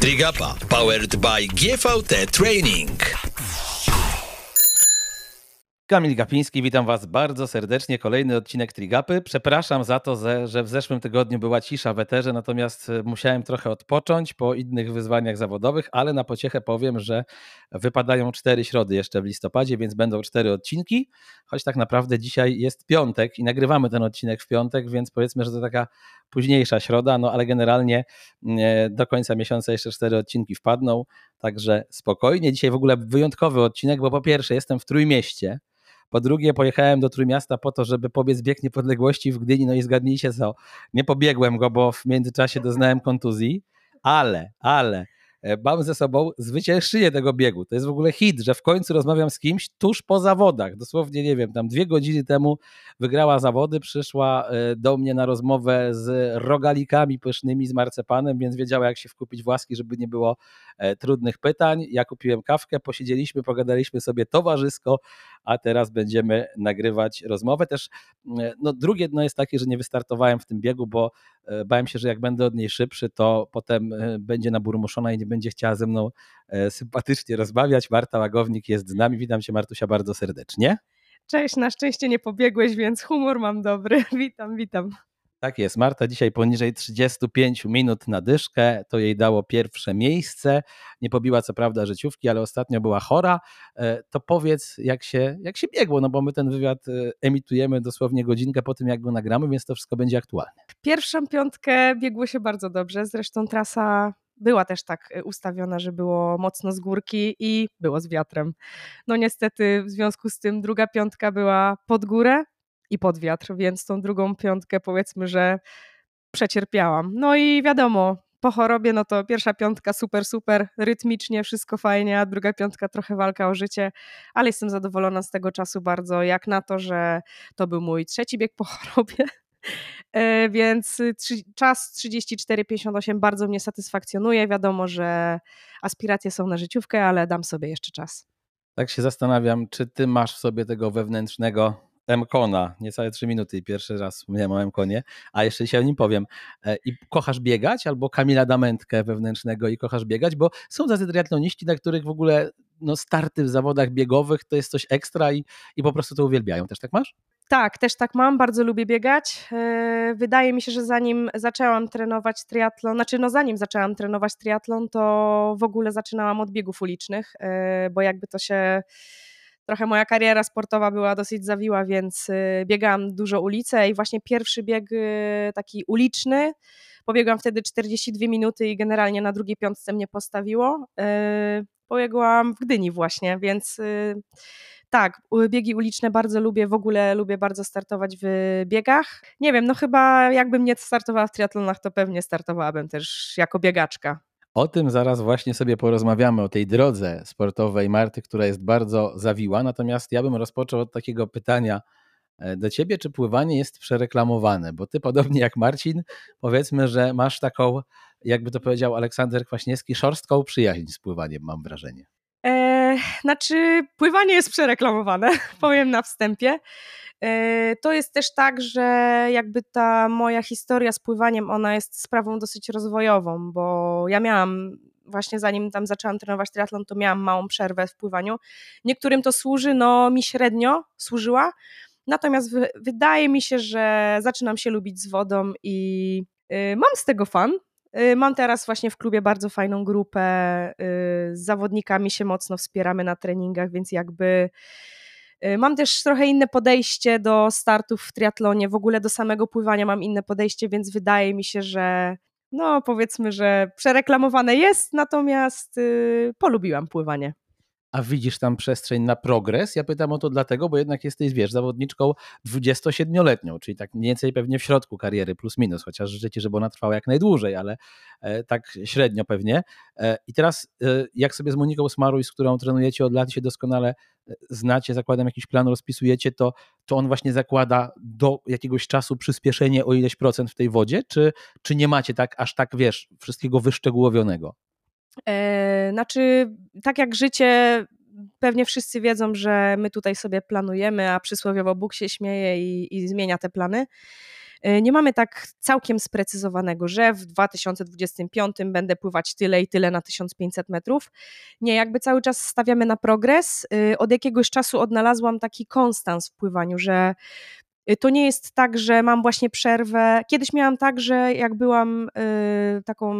Trigapa powered by GVT Training. Kamil Gapiński, witam Was bardzo serdecznie. Kolejny odcinek Trigapy. Przepraszam za to, że w zeszłym tygodniu była cisza w eterze, natomiast e, musiałem trochę odpocząć po innych wyzwaniach zawodowych, ale na pociechę powiem, że wypadają cztery środy jeszcze w listopadzie, więc będą cztery odcinki, choć tak naprawdę dzisiaj jest piątek i nagrywamy ten odcinek w piątek, więc powiedzmy, że to taka późniejsza środa, no ale generalnie e, do końca miesiąca jeszcze cztery odcinki wpadną, także spokojnie. Dzisiaj w ogóle wyjątkowy odcinek, bo po pierwsze jestem w Trójmieście, po drugie, pojechałem do Trójmiasta po to, żeby pobiec bieg niepodległości w Gdyni. No i zgadnijcie co, nie pobiegłem go, bo w międzyczasie doznałem kontuzji, ale, ale mam ze sobą zwyciężczynię tego biegu. To jest w ogóle hit, że w końcu rozmawiam z kimś tuż po zawodach. Dosłownie, nie wiem, tam dwie godziny temu wygrała zawody, przyszła e, do mnie na rozmowę z rogalikami pysznymi, z marcepanem, więc wiedziała jak się wkupić właski, żeby nie było e, trudnych pytań. Ja kupiłem kawkę, posiedzieliśmy, pogadaliśmy sobie towarzysko, a teraz będziemy nagrywać rozmowę. Też no, drugie dno jest takie, że nie wystartowałem w tym biegu, bo bałem się, że jak będę od niej szybszy, to potem będzie naburmuszona i nie będzie chciała ze mną e, sympatycznie rozmawiać. Marta Łagownik jest z nami. Witam cię Martusia bardzo serdecznie. Cześć, na szczęście nie pobiegłeś, więc humor mam dobry. Witam, witam. Tak jest, Marta dzisiaj poniżej 35 minut na dyszkę, to jej dało pierwsze miejsce. Nie pobiła co prawda życiówki, ale ostatnio była chora. E, to powiedz, jak się, jak się biegło, no bo my ten wywiad e, emitujemy dosłownie godzinkę po tym, jak go nagramy, więc to wszystko będzie aktualne. Pierwszą piątkę biegło się bardzo dobrze, zresztą trasa była też tak y, ustawiona, że było mocno z górki i było z wiatrem. No niestety w związku z tym druga piątka była pod górę i pod wiatr, więc tą drugą piątkę powiedzmy, że przecierpiałam. No i wiadomo, po chorobie, no to pierwsza piątka super, super, rytmicznie, wszystko fajnie, a druga piątka trochę walka o życie, ale jestem zadowolona z tego czasu bardzo, jak na to, że to był mój trzeci bieg po chorobie, E, więc czas 34,58 bardzo mnie satysfakcjonuje. Wiadomo, że aspiracje są na życiówkę, ale dam sobie jeszcze czas. Tak się zastanawiam, czy ty masz w sobie tego wewnętrznego M-Kona, niecałe 3 minuty i pierwszy raz wspomniałem o M-Konie, a jeszcze się o nim powiem. E, I kochasz biegać albo Kamila Damentkę wewnętrznego i kochasz biegać, bo są tacy triatloniści, na których w ogóle no, starty w zawodach biegowych to jest coś ekstra i, i po prostu to uwielbiają. Też tak masz? Tak, też tak mam, bardzo lubię biegać. E, wydaje mi się, że zanim zaczęłam trenować triatlon, znaczy no zanim zaczęłam trenować triatlon, to w ogóle zaczynałam od biegów ulicznych, e, bo jakby to się trochę moja kariera sportowa była dosyć zawiła, więc e, biegałam dużo ulicę i właśnie pierwszy bieg taki uliczny, pobiegłam wtedy 42 minuty i generalnie na drugiej piątce mnie postawiło. Pobiegłam w Gdyni właśnie, więc tak, biegi uliczne bardzo lubię, w ogóle lubię bardzo startować w biegach. Nie wiem, no chyba jakbym nie startowała w triatlonach, to pewnie startowałabym też jako biegaczka. O tym zaraz właśnie sobie porozmawiamy, o tej drodze sportowej Marty, która jest bardzo zawiła. Natomiast ja bym rozpoczął od takiego pytania e, do ciebie, czy pływanie jest przereklamowane? Bo ty, podobnie jak Marcin, powiedzmy, że masz taką, jakby to powiedział Aleksander Kwaśniewski, szorstką przyjaźń z pływaniem, mam wrażenie. E, znaczy, pływanie jest przereklamowane, powiem na wstępie. E, to jest też tak, że jakby ta moja historia z pływaniem, ona jest sprawą dosyć rozwojową, bo ja miałam właśnie zanim tam zaczęłam trenować triatlon, to miałam małą przerwę w pływaniu. Niektórym to służy, no mi średnio służyła, natomiast wydaje mi się, że zaczynam się lubić z wodą i y, mam z tego fan, mam teraz właśnie w klubie bardzo fajną grupę. Y, z zawodnikami się mocno wspieramy na treningach, więc jakby y, mam też trochę inne podejście do startów w triatlonie. W ogóle do samego pływania mam inne podejście, więc wydaje mi się, że no powiedzmy, że przereklamowane jest, natomiast polubiłam pływanie a widzisz tam przestrzeń na progres? Ja pytam o to dlatego, bo jednak jesteś, wiesz, zawodniczką 27-letnią, czyli tak mniej więcej pewnie w środku kariery, plus minus, chociaż życzę Ci, żeby ona trwała jak najdłużej, ale e, tak średnio pewnie. E, I teraz e, jak sobie z Moniką Smaruj, z którą trenujecie od lat się doskonale znacie, zakładam jakiś plan, rozpisujecie, to, to on właśnie zakłada do jakiegoś czasu przyspieszenie o ileś procent w tej wodzie, czy, czy nie macie tak aż tak, wiesz, wszystkiego wyszczegółowionego? E, znaczy, tak jak życie, pewnie wszyscy wiedzą, że my tutaj sobie planujemy, a przysłowiowo Bóg się śmieje i, i zmienia te plany. Y, nie mamy tak całkiem sprecyzowanego, że w 2025 będę pływać tyle i tyle na 1500 metrów. Nie, jakby cały czas stawiamy na progres. Y, od jakiegoś czasu odnalazłam taki konstans w pływaniu, że to nie jest tak, że mam właśnie przerwę. Kiedyś miałam tak, że jak byłam taką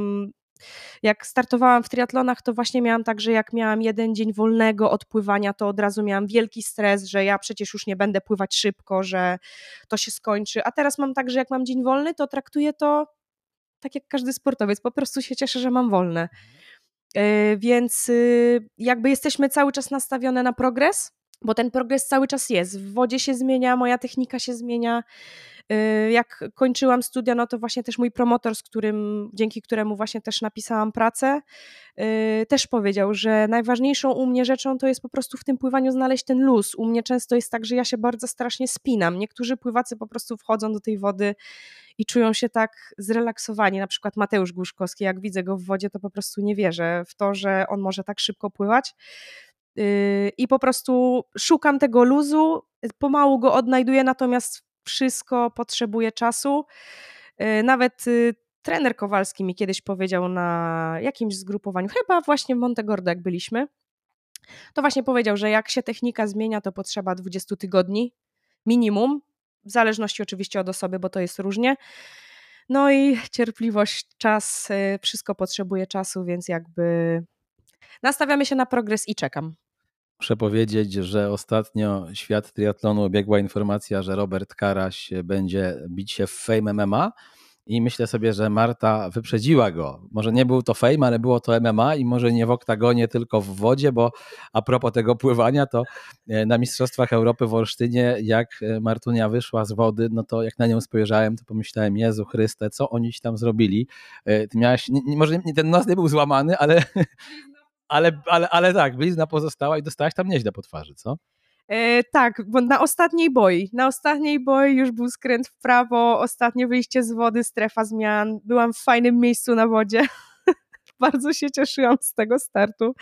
jak startowałam w triatlonach, to właśnie miałam tak, że jak miałam jeden dzień wolnego od pływania, to od razu miałam wielki stres, że ja przecież już nie będę pływać szybko, że to się skończy. A teraz mam tak, że jak mam dzień wolny, to traktuję to tak jak każdy sportowiec, po prostu się cieszę, że mam wolne. E, więc y, jakby jesteśmy cały czas nastawione na progres, bo ten progres cały czas jest. W wodzie się zmienia, moja technika się zmienia. Y, jak kończyłam studia, no to właśnie też mój promotor, z którym, dzięki któremu właśnie też napisałam pracę, y, też powiedział, że najważniejszą u mnie rzeczą to jest po prostu w tym pływaniu znaleźć ten luz. U mnie często jest tak, że ja się bardzo strasznie spinam. Niektórzy pływacy po prostu wchodzą do tej wody i czują się tak zrelaksowani. Na przykład Mateusz Głuszkowski, jak widzę go w wodzie, to po prostu nie wierzę w to, że on może tak szybko pływać. Y, I po prostu szukam tego luzu, pomału go odnajduję, natomiast wszystko potrzebuje czasu. Y, nawet y, trener Kowalski mi kiedyś powiedział na jakimś zgrupowaniu, chyba właśnie w Montegordo, jak byliśmy, to właśnie powiedział, że jak się technika zmienia, to potrzeba 20 tygodni minimum, w zależności oczywiście od osoby, bo to jest różnie. No i cierpliwość, czas, y, wszystko potrzebuje czasu, więc jakby nastawiamy się na progres i czekam. Muszę powiedzieć, że ostatnio świat triatlonu obiegła informacja, że Robert Karaś będzie bić się w Fame MMA i myślę sobie, że Marta wyprzedziła go. Może nie był to Fame, ale było to MMA i może nie w oktagonie, tylko w wodzie, bo a propos tego pływania, to e, na Mistrzostwach Europy w Olsztynie, jak e, Martunia wyszła z wody, no to jak na nią spojrzałem, to pomyślałem, Jezu Chryste, co oni tam zrobili? E, ty miałaś, może ten nos nie był złamany, ale ale, ale, ale tak, blizna pozostała i dostałaś tam nieźle po twarzy, co? E, tak, bo na ostatniej boi, na ostatniej boi już był skręt w prawo, ostatnie wyjście z wody, strefa zmian, byłam w fajnym miejscu na wodzie. Bardzo się cieszyłam z tego startu.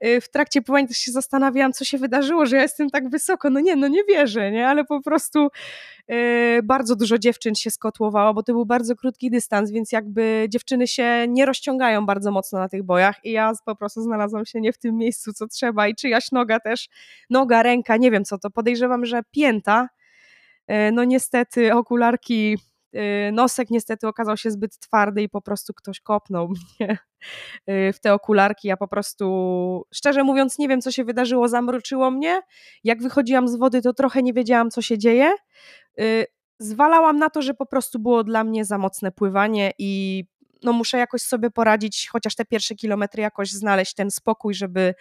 E, w trakcie pływania też się zastanawiałam, co się wydarzyło, że ja jestem tak wysoko. No nie, no nie wierzę, nie? Ale po prostu Yy, bardzo dużo dziewczyn się skotłowało, bo to był bardzo krótki dystans, więc jakby dziewczyny się nie rozciągają bardzo mocno na tych bojach i ja po prostu znalazłam się nie w tym miejscu, co trzeba i czyjaś noga też, noga, ręka, nie wiem co to, podejrzewam, że pięta, yy, no niestety okularki nosek niestety okazał się zbyt twardy i po prostu ktoś kopnął mnie w te okularki. Ja po prostu, szczerze mówiąc, nie wiem, co się wydarzyło, zamroczyło mnie. Jak wychodziłam z wody, to trochę nie wiedziałam, co się dzieje. Y, zwalałam na to, że po prostu było dla mnie za mocne pływanie i no muszę jakoś sobie poradzić, chociaż te pierwsze kilometry jakoś znaleźć ten spokój, żeby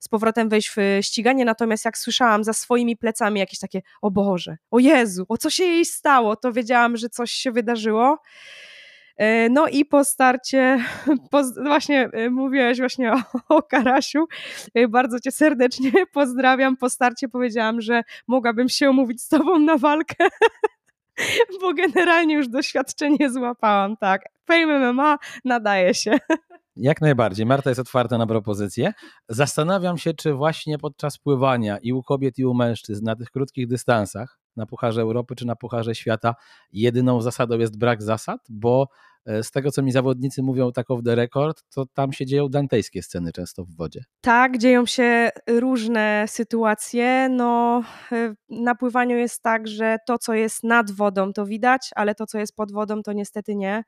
z powrotem wejść w ściganie. Natomiast jak słyszałam za swoimi plecami jakieś takie, o Boże, o Jezu, o co się jej stało, to wiedziałam, że coś się wydarzyło. E, no i po starcie, po, właśnie e, mówiłeś właśnie o, o Karasiu, e, bardzo cię serdecznie pozdrawiam. Po starcie powiedziałam, że mogłabym się umówić z tobą na walkę, bo generalnie już doświadczenie złapałam, tak. Fame MMA nadaje się. Jak najbardziej. Marta jest otwarta na propozycje. Zastanawiam się, czy właśnie podczas pływania i u kobiet, i u mężczyzn na tych krótkich dystansach, na Pucharze Europy czy na Pucharze Świata, jedyną zasadą jest brak zasad, bo z tego, co mi zawodnicy mówią tak off the record, to tam się dzieją dantejskie sceny często w wodzie. Tak, dzieją się różne sytuacje. No, e, na pływaniu jest tak, że to, co jest nad wodą, to widać, ale to, co jest pod wodą, to niestety nie.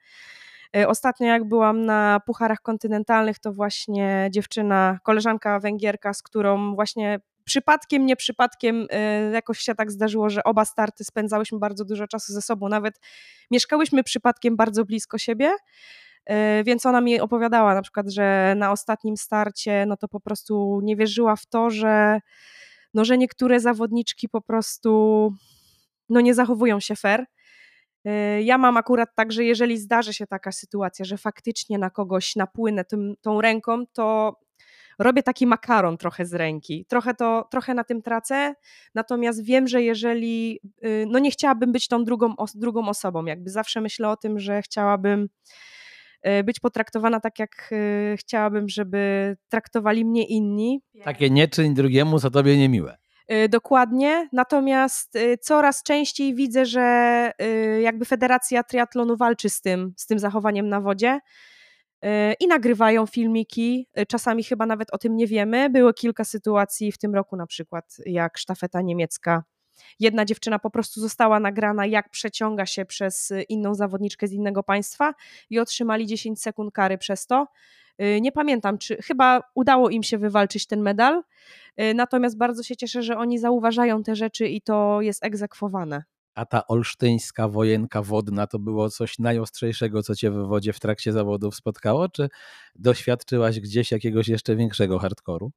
E, ostatnio jak byłam na pucharach kontynentalnych, to właśnie dziewczyna, koleżanka Węgierka, z którą właśnie przypadkiem, nie przypadkiem e, jakoś się tak zdarzyło, że oba starty spędzałyśmy bardzo dużo czasu ze sobą, nawet mieszkałyśmy przypadkiem bardzo blisko siebie. E, więc ona mi opowiadała na przykład, że na ostatnim starcie no to po prostu nie wierzyła w to, że, no, że niektóre zawodniczki po prostu no nie zachowują się fair Y, ja mam akurat tak, że jeżeli zdarzy się taka sytuacja, że faktycznie na kogoś napłynę tym, tą ręką, to robię taki makaron trochę z ręki. Trochę, to, trochę na tym tracę, natomiast wiem, że jeżeli, y, no nie chciałabym być tą drugą, drugą osobą, jakby zawsze myślę o tym, że chciałabym y, być potraktowana tak, jak chciałabym, żeby traktowali mnie inni. Takie nie czyń drugiemu, co tobie niemiłe. Y, dokładnie, natomiast y, coraz częściej widzę, że y, jakby Federacja Triatlonu walczy z tym, z tym zachowaniem na wodzie i nagrywają filmiki. Czasami chyba nawet o tym nie wiemy. Było kilka sytuacji w tym roku, na przykład jak sztafeta niemiecka. Jedna dziewczyna po prostu została nagrana, jak przeciąga się przez inną zawodniczkę z innego państwa i otrzymali 10 sekund kary przez to. Y, nie pamiętam, czy chyba udało im się wywalczyć ten medal, y, natomiast bardzo się cieszę, że oni zauważają te rzeczy i to jest egzekwowane. A ta olsztyńska wojenka wodna to było coś najostrzejszego, co cię w wodzie w trakcie zawodów spotkało, czy doświadczyłaś gdzieś jakiegoś jeszcze większego hardkoru?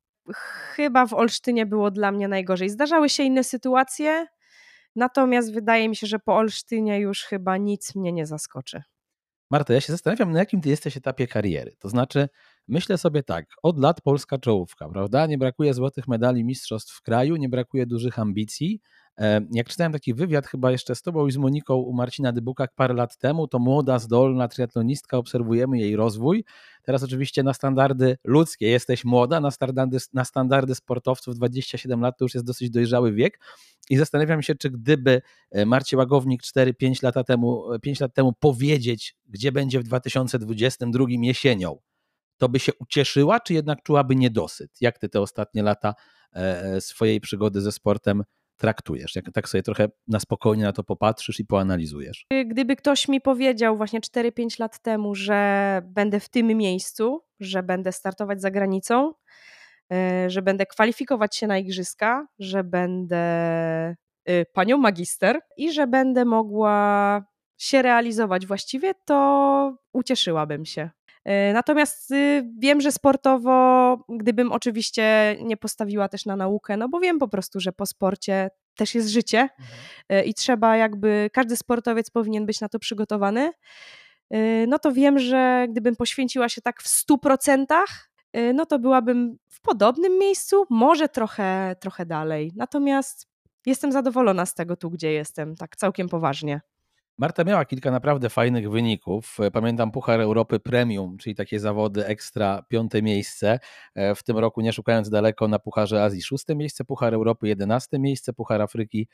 Chyba w Olsztynie było dla mnie najgorzej. Zdarzały się inne sytuacje, natomiast wydaje mi się, że po Olsztynie już chyba nic mnie nie zaskoczy. Marta, ja się zastanawiam, na jakim ty jesteś etapie kariery. To znaczy, myślę sobie tak, od lat polska czołówka, prawda? Nie brakuje złotych medali mistrzostw w kraju, nie brakuje dużych ambicji, jak czytałem taki wywiad chyba jeszcze z tobą i z Moniką u Marcina Dybuka parę lat temu, to młoda, zdolna triatlonistka, obserwujemy jej rozwój. Teraz oczywiście na standardy ludzkie jesteś młoda, na standardy, na standardy sportowców 27 lat to już jest dosyć dojrzały wiek i zastanawiam się, czy gdyby e, Marcie Łagownik 4-5 lat temu, 5 lat temu powiedzieć, gdzie będzie w 2022 jesienią, to by się ucieszyła, czy jednak czułaby niedosyt? Jak ty te ostatnie lata e, e, swojej przygody ze sportem traktujesz? Jak tak sobie trochę na spokojnie na to popatrzysz i poanalizujesz? Gdyby ktoś mi powiedział właśnie 4-5 lat temu, że będę w tym miejscu, że będę startować za granicą, e, że będę kwalifikować się na igrzyska, że będę y, panią magister i że będę mogła się realizować właściwie, to ucieszyłabym się. E, natomiast y, wiem, że sportowo, gdybym oczywiście nie postawiła też na naukę, no bo wiem po prostu, że po sporcie też jest życie mhm. E, i trzeba jakby, każdy sportowiec powinien być na to przygotowany. E, no to wiem, że gdybym poświęciła się tak w 100%, no to byłabym w podobnym miejscu, może trochę, trochę dalej. Natomiast jestem zadowolona z tego tu, gdzie jestem, tak całkiem poważnie. Marta miała kilka naprawdę fajnych wyników. E, pamiętam Puchar Europy Premium, czyli takie zawody ekstra, piąte miejsce. E, w tym roku, nie szukając daleko, na Pucharze Azji szóste miejsce, Puchar Europy jedenaste miejsce, Puchar Afryki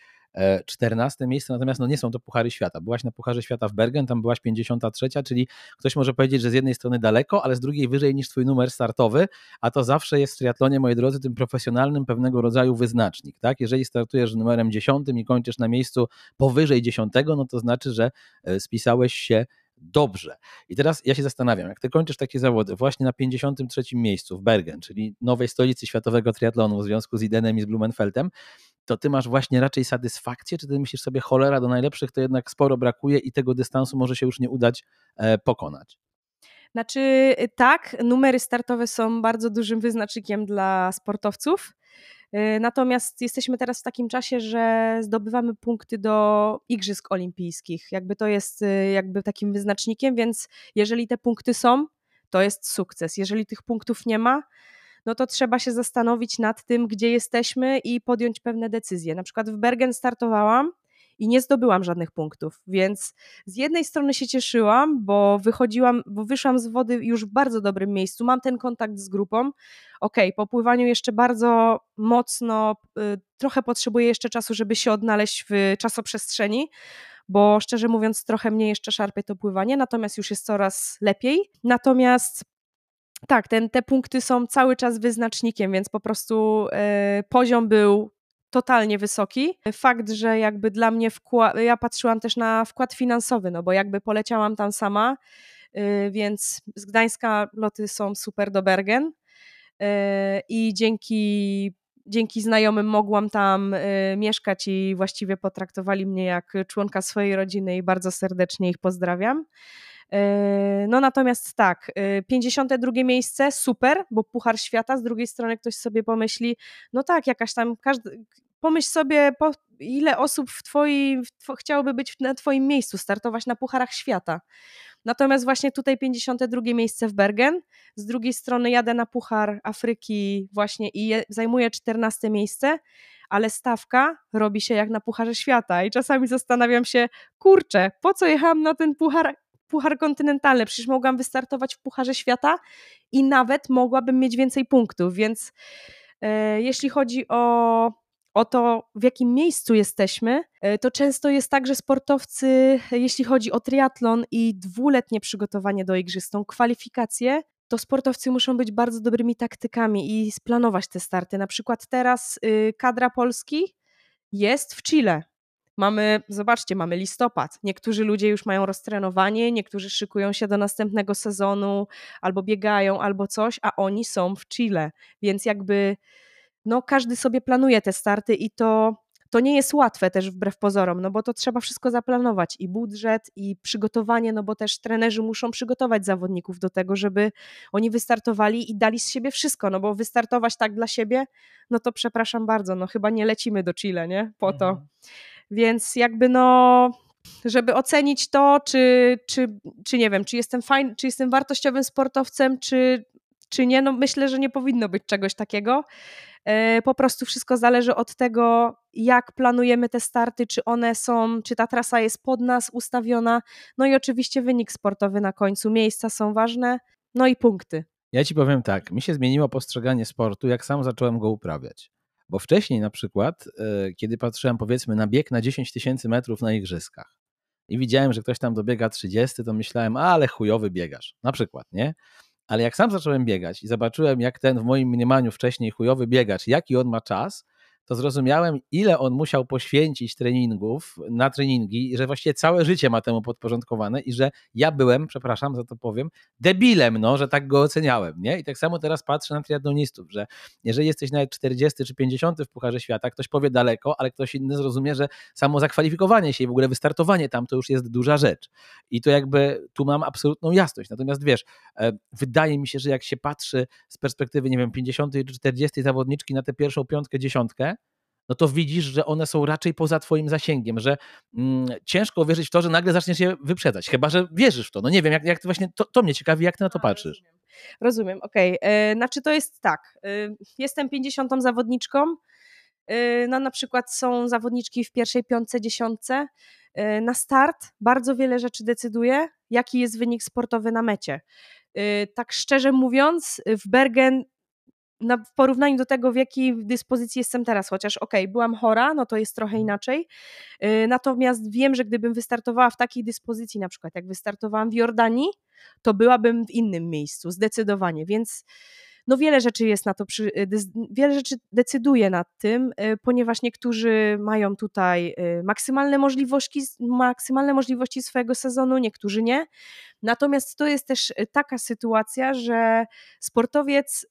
14 miejsce, natomiast no nie są to Puchary Świata. Byłaś na Pucharze Świata w Bergen, tam byłaś 53, czyli ktoś może powiedzieć, że z jednej strony daleko, ale z drugiej wyżej niż twój numer startowy, a to zawsze jest w triatlonie, moi drodzy, tym profesjonalnym pewnego rodzaju wyznacznik. Tak? Jeżeli startujesz numerem 10 i kończysz na miejscu powyżej 10, no to znaczy, że e, spisałeś się dobrze. I teraz ja się zastanawiam, jak ty kończysz takie zawody właśnie na 53 miejscu w Bergen, czyli nowej stolicy światowego triatlonu w związku z Idenem i z Blumenfeldem, to ty masz właśnie raczej satysfakcję, czy ty myślisz sobie, cholera, do najlepszych to jednak sporo brakuje i tego dystansu może się już nie udać e, pokonać? Znaczy, y, tak, numery startowe są bardzo dużym wyznacznikiem dla sportowców. Y, natomiast jesteśmy teraz w takim czasie, że zdobywamy punkty do Igrzysk Olimpijskich. Jakby to jest y, jakby takim wyznacznikiem, więc jeżeli te punkty są, to jest sukces. Jeżeli tych punktów nie ma, no to trzeba się zastanowić nad tym, gdzie jesteśmy i podjąć pewne decyzje. Na przykład w Bergen startowałam i nie zdobyłam żadnych punktów, więc z jednej strony się cieszyłam, bo wychodziłam, bo wyszłam z wody już w bardzo dobrym miejscu, mam ten kontakt z grupą. Ok, po pływaniu jeszcze bardzo mocno, y, trochę potrzebuję jeszcze czasu, żeby się odnaleźć w czasoprzestrzeni, bo szczerze mówiąc, trochę mnie jeszcze szarpie to pływanie, natomiast już jest coraz lepiej. Natomiast tak, ten, te punkty są cały czas wyznacznikiem, więc po prostu y, poziom był totalnie wysoki. Fakt, że jakby dla mnie wkład, ja patrzyłam też na wkład finansowy, no bo jakby poleciałam tam sama, y, więc z Gdańska loty są super do Bergen y, i dzięki dzięki znajomym mogłam tam y, mieszkać i właściwie potraktowali mnie jak członka swojej rodziny i bardzo serdecznie ich pozdrawiam. E, no natomiast tak, 52 e, miejsce, super, bo Puchar Świata, z drugiej strony ktoś sobie pomyśli, no tak, jakaś tam, każdy, pomyśl sobie, po, ile osób w twoim, w, chciałoby być na twoim miejscu, startować na Pucharach Świata. Natomiast właśnie tutaj 52 miejsce w Bergen, z drugiej strony jadę na Puchar Afryki właśnie i je, zajmuję 14 miejsce, ale stawka robi się jak na Pucharze Świata i czasami zastanawiam się, kurczę, po co jechałam na ten Puchar Puchar Kontynentalny. Przecież mogłam wystartować w Pucharze Świata i nawet mogłabym mieć więcej punktów, więc e, jeśli chodzi o, o to, w jakim miejscu jesteśmy, e, to często jest tak, że sportowcy, jeśli chodzi o triatlon i dwuletnie przygotowanie do igrzysk, tą kwalifikację, to sportowcy muszą być bardzo dobrymi taktykami i splanować te starty. Na przykład teraz y, kadra Polski jest w Chile. Mamy, zobaczcie, mamy listopad. Niektórzy ludzie już mają roztrenowanie, niektórzy szykują się do następnego sezonu, albo biegają, albo coś, a oni są w Chile. Więc jakby no każdy sobie planuje te starty i to, to nie jest łatwe też wbrew pozorom, no bo to trzeba wszystko zaplanować i budżet, i przygotowanie, no bo też trenerzy muszą przygotować zawodników do tego, żeby oni wystartowali i dali z siebie wszystko, no bo wystartować tak dla siebie, no to przepraszam bardzo, no chyba nie lecimy do Chile, nie? Po to. Więc jakby no żeby ocenić to, czy, czy, czy nie wiem, czy jestem fajny, czy jestem wartościowym sportowcem, czy, czy nie, no myślę, że nie powinno być czegoś takiego. E, po prostu wszystko zależy od tego, jak planujemy te starty, czy one są, czy ta trasa jest pod nas ustawiona. No i oczywiście wynik sportowy na końcu. Miejsca są ważne, no i punkty. Ja ci powiem tak, mi się zmieniło postrzeganie sportu, jak sam zacząłem go uprawiać. Bo wcześniej na przykład, e, kiedy patrzyłem powiedzmy na bieg na 10 tysięcy metrów na igrzyskach i widziałem, że ktoś tam dobiega 30, to myślałem, ale chujowy biegasz. Na przykład, nie? Ale jak sam zacząłem biegać i zobaczyłem, jak ten w moim mniemaniu wcześniej chujowy biegacz, jaki on ma czas, to zrozumiałem, ile on musiał poświęcić treningów na treningi, że właściwie całe życie ma temu podporządkowane i że ja byłem, przepraszam za to powiem, debilem, no, że tak go oceniałem. Nie? I tak samo teraz patrzę na triatlonistów, że jeżeli jesteś nawet 40 czy 50 w Pucharze Świata, ktoś powie daleko, ale ktoś inny zrozumie, że samo zakwalifikowanie się i w ogóle wystartowanie tam to już jest duża rzecz. I to jakby tu mam absolutną jasność. Natomiast wiesz, e, wydaje mi się, że jak się patrzy z perspektywy, nie wiem, 50 czy 40 zawodniczki na tę pierwszą piątkę, dziesiątkę, no to widzisz, że one są raczej poza twoim zasięgiem, że mm, ciężko uwierzyć w to, że nagle zaczniesz je wyprzedzać, chyba, że wierzysz w to. No nie wiem, jak, jak to właśnie, to, to mnie ciekawi, jak ty na to patrzysz. Rozumiem, rozumiem okej. Okay. E, znaczy to jest tak, e, jestem 50 zawodniczką, e, no na przykład są zawodniczki w pierwszej piątce, dziesiątce, na start bardzo wiele rzeczy decyduje, jaki jest wynik sportowy na mecie. Tak szczerze mówiąc, w Bergen na, w porównaniu do tego, w jakiej dyspozycji jestem teraz, chociaż okej, okay, byłam chora, no to jest trochę mhm. inaczej. Yy, natomiast wiem, że gdybym wystartowała w takiej dyspozycji, na przykład jak wystartowałam w Jordanii, to byłabym w innym miejscu, zdecydowanie. Więc no wiele rzeczy jest na to, przy, y, wiele rzeczy decyduje nad tym, y, ponieważ niektórzy mają tutaj y, maksymalne możliwości, maksymalne możliwości swojego sezonu, niektórzy nie. Natomiast to jest też taka sytuacja, że sportowiec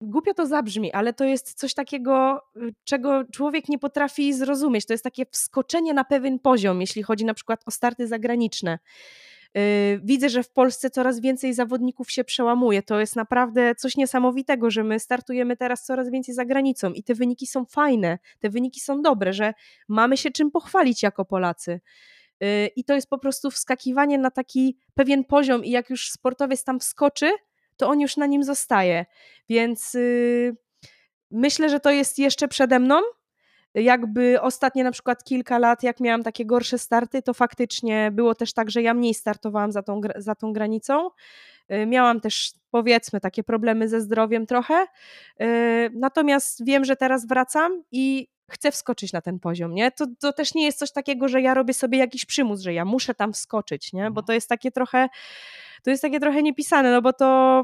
głupio to zabrzmi, ale to jest coś takiego, y, czego człowiek nie potrafi zrozumieć. To jest takie wskoczenie na pewien poziom, jeśli chodzi na przykład o starty zagraniczne. Y, widzę, że w Polsce coraz więcej zawodników się przełamuje. To jest naprawdę coś niesamowitego, że my startujemy teraz coraz więcej za granicą i te wyniki są fajne, te wyniki są dobre, że mamy się czym pochwalić jako Polacy. Y, I to jest po prostu wskakiwanie na taki pewien poziom, i jak już sportowiec tam wskoczy, to on już na nim zostaje. Więc yy, myślę, że to jest jeszcze przede mną. Jakby ostatnie na przykład kilka lat, jak miałam takie gorsze starty, to faktycznie było też tak, że ja mniej startowałam za tą, za tą granicą. Yy, miałam też powiedzmy takie problemy ze zdrowiem trochę. Yy, natomiast wiem, że teraz wracam i chcę wskoczyć na ten poziom, nie? To, to też nie jest coś takiego, że ja robię sobie jakiś przymus, że ja muszę tam wskoczyć, nie? Bo mhm. to jest takie trochę to jest takie trochę niepisane, no bo to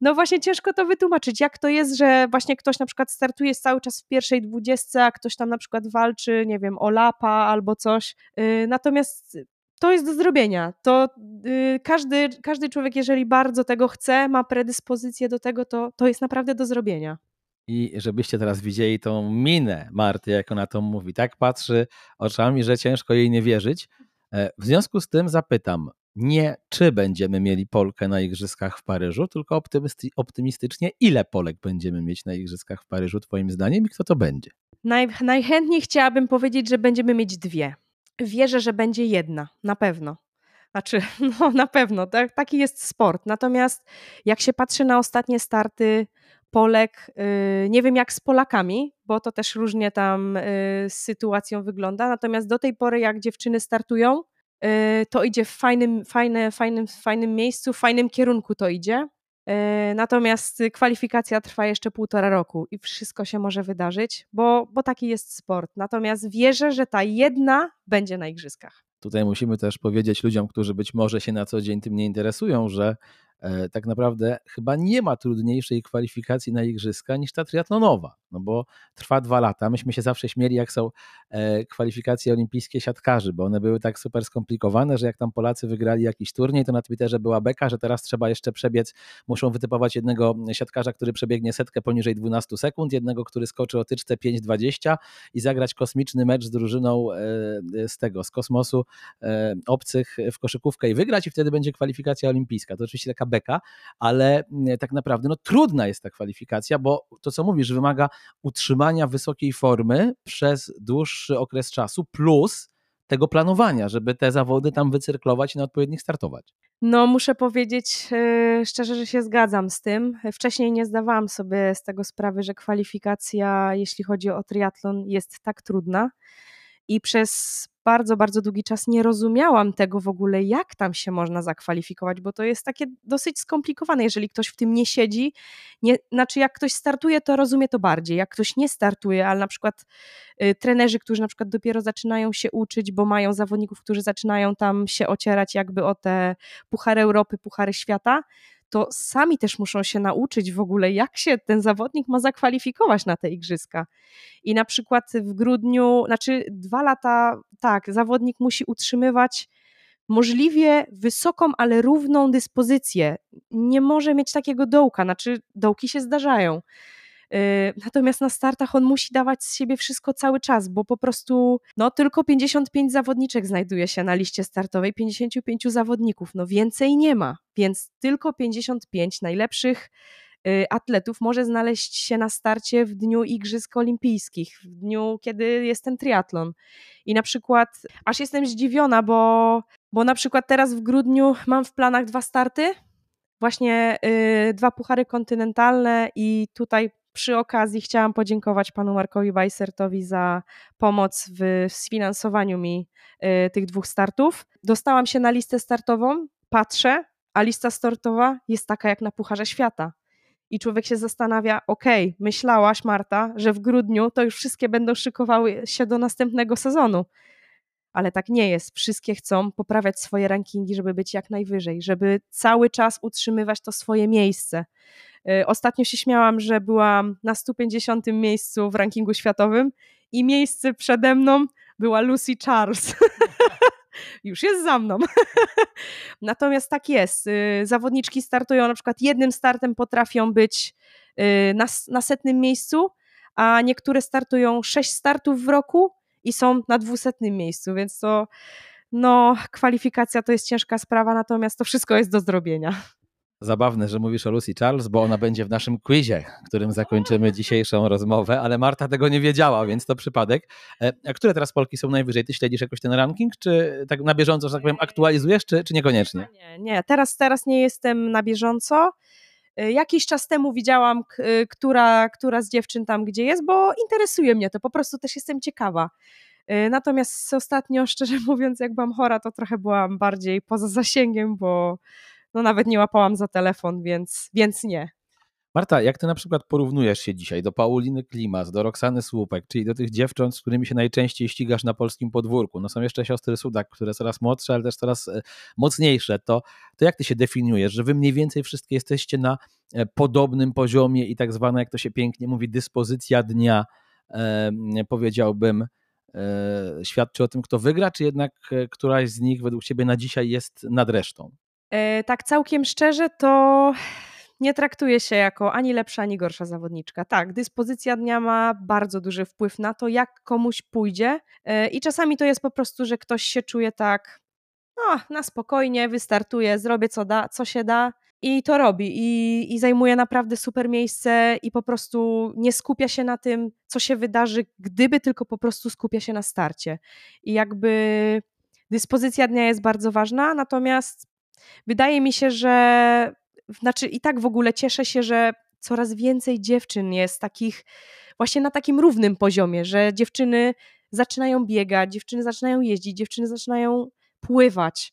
no właśnie ciężko to wytłumaczyć, jak to jest, że właśnie ktoś na przykład startuje cały czas w pierwszej dwudziestce, a ktoś tam na przykład walczy, nie wiem, o lapa albo coś. Y, natomiast to jest do zrobienia. To y, każdy, każdy człowiek, jeżeli bardzo tego chce, ma predyspozycję do tego, to, to jest naprawdę do zrobienia. I żebyście teraz widzieli tą minę Marty, jak ona to mówi. Tak patrzy oczami, że ciężko jej nie wierzyć. E, w związku z tym zapytam, nie czy będziemy mieli Polkę na Igrzyskach w Paryżu, tylko optymistycznie ile Polek będziemy mieć na Igrzyskach w Paryżu, Twoim zdaniem, i kto to będzie? Naj, najchętniej chciałabym powiedzieć, że będziemy mieć dwie. Wierzę, że będzie jedna, na pewno. Znaczy, no na pewno, tak, taki jest sport. Natomiast jak się patrzy na ostatnie starty Polek, yy, nie wiem jak z Polakami, bo to też różnie tam yy, z sytuacją wygląda. Natomiast do tej pory, jak dziewczyny startują, Y, to idzie w fajnym, fajne, fajnym, fajnym miejscu, w fajnym kierunku to idzie. Natomiast kwalifikacja trwa jeszcze półtora roku i wszystko się może wydarzyć, bo, bo taki jest sport. Natomiast wierzę, że ta jedna będzie na igrzyskach. Tutaj musimy też powiedzieć ludziom, którzy być może się na co dzień tym nie interesują, że tak naprawdę chyba nie ma trudniejszej kwalifikacji na igrzyska niż ta triatlonowa, no bo trwa dwa lata. Myśmy się zawsze śmieli, jak są e, kwalifikacje olimpijskie siatkarzy, bo one były tak super skomplikowane, że jak tam Polacy wygrali jakiś turniej, to na Twitterze była beka, że teraz trzeba jeszcze przebiec, muszą wytypować jednego siatkarza, który przebiegnie setkę poniżej 12 sekund, jednego, który skoczy o tyczce 5,20 i zagrać kosmiczny mecz z drużyną e, z tego, z kosmosu obcych w koszykówkę i wygrać i wtedy będzie kwalifikacja olimpijska. To oczywiście taka beka, ale mm, tak naprawdę no, trudna jest ta kwalifikacja, bo to co mówisz, wymaga utrzymania wysokiej formy przez dłuższy okres czasu, plus tego planowania, żeby te zawody tam wycyrklować i na odpowiednich startować. No, muszę powiedzieć yy, szczerze, że się zgadzam z tym. Wcześniej nie zdawałam sobie z tego sprawy, że kwalifikacja, jeśli chodzi o triatlon, jest tak trudna. I przez bardzo, bardzo długi czas nie rozumiałam tego w ogóle, jak tam się można zakwalifikować, bo to jest takie dosyć skomplikowane. Jeżeli ktoś w tym nie siedzi, nie, znaczy jak ktoś startuje, to rozumie to bardziej. Jak ktoś nie startuje, ale na przykład y, trenerzy, którzy na przykład dopiero zaczynają się uczyć, bo mają zawodników, którzy zaczynają tam się ocierać jakby o te puchary Europy, puchary świata, to sami też muszą się nauczyć w ogóle, jak się ten zawodnik ma zakwalifikować na te igrzyska. I na przykład w grudniu, znaczy dwa lata, tak, zawodnik musi utrzymywać możliwie wysoką, ale równą dyspozycję. Nie może mieć takiego dołka, znaczy dołki się zdarzają natomiast na startach on musi dawać z siebie wszystko cały czas, bo po prostu no, tylko 55 zawodniczek znajduje się na liście startowej, 55 zawodników, no więcej nie ma, więc tylko 55 najlepszych y, atletów może znaleźć się na starcie w dniu Igrzysk Olimpijskich, w dniu, kiedy jest ten triatlon. I na przykład, aż jestem zdziwiona, bo, bo na przykład teraz w grudniu mam w planach dwa starty, właśnie y, dwa puchary kontynentalne i tutaj przy okazji chciałam podziękować panu Markowi Weissertowi za pomoc w sfinansowaniu mi y, tych dwóch startów. Dostałam się na listę startową, patrzę, a lista startowa jest taka jak na Pucharze Świata. I człowiek się zastanawia, okej, okay, myślałaś Marta, że w grudniu to już wszystkie będą szykowały się do następnego sezonu. Ale tak nie jest. Wszystkie chcą poprawiać swoje rankingi, żeby być jak najwyżej, żeby cały czas utrzymywać to swoje miejsce. Y, ostatnio się śmiałam, że byłam na 150 miejscu w rankingu światowym i miejsce przede mną była Lucy Charles. Już jest za mną. Natomiast tak jest. Y, zawodniczki startują na przykład jednym startem potrafią być y, na, na setnym miejscu, a niektóre startują sześć startów w roku i są na dwusetnym miejscu, więc to no, kwalifikacja to jest ciężka sprawa, natomiast to wszystko jest do zrobienia. Zabawne, że mówisz o Lucy Charles, bo ona będzie w naszym quizie, którym zakończymy dzisiejszą rozmowę, ale Marta tego nie wiedziała, więc to przypadek. E, a które teraz Polki są najwyżej? Ty śledzisz jakoś ten ranking, czy tak na bieżąco, że tak powiem, aktualizujesz, czy, czy niekoniecznie? Nie, nie, teraz, teraz nie jestem na bieżąco. E, jakiś czas temu widziałam, e, która, która z dziewczyn tam gdzie jest, bo interesuje mnie to, po prostu też jestem ciekawa. Natomiast ostatnio, szczerze mówiąc, jak byłam chora, to trochę byłam bardziej poza zasięgiem, bo no nawet nie łapałam za telefon, więc, więc nie. Marta, jak ty na przykład porównujesz się dzisiaj do Pauliny Klimas, do Roxany Słupek, czyli do tych dziewcząt, z którymi się najczęściej ścigasz na polskim podwórku? No są jeszcze siostry Sudak, które coraz młodsze, ale też coraz e, mocniejsze. To, to jak ty się definiujesz, że wy mniej więcej wszystkie jesteście na e, podobnym poziomie i tak zwana, jak to się pięknie mówi, dyspozycja dnia, e, powiedziałbym, e, świadczy o tym, kto wygra, czy jednak e, któraś z nich według ciebie na dzisiaj jest nad resztą? E, tak całkiem szczerze, to nie traktuje się jako ani lepsza, ani gorsza zawodniczka. Tak, dyspozycja dnia ma bardzo duży wpływ na to, jak komuś pójdzie e, i czasami to jest po prostu, że ktoś się czuje tak no, na spokojnie, wystartuje, zrobię co, da, co się da i to robi i, i zajmuje naprawdę super miejsce i po prostu nie skupia się na tym, co się wydarzy, gdyby tylko po prostu skupia się na starcie. I jakby dyspozycja dnia jest bardzo ważna, natomiast wydaje mi się, że znaczy i tak w ogóle cieszę się, że coraz więcej dziewczyn jest takich właśnie na takim równym poziomie, że dziewczyny zaczynają biegać, dziewczyny zaczynają jeździć, dziewczyny zaczynają pływać.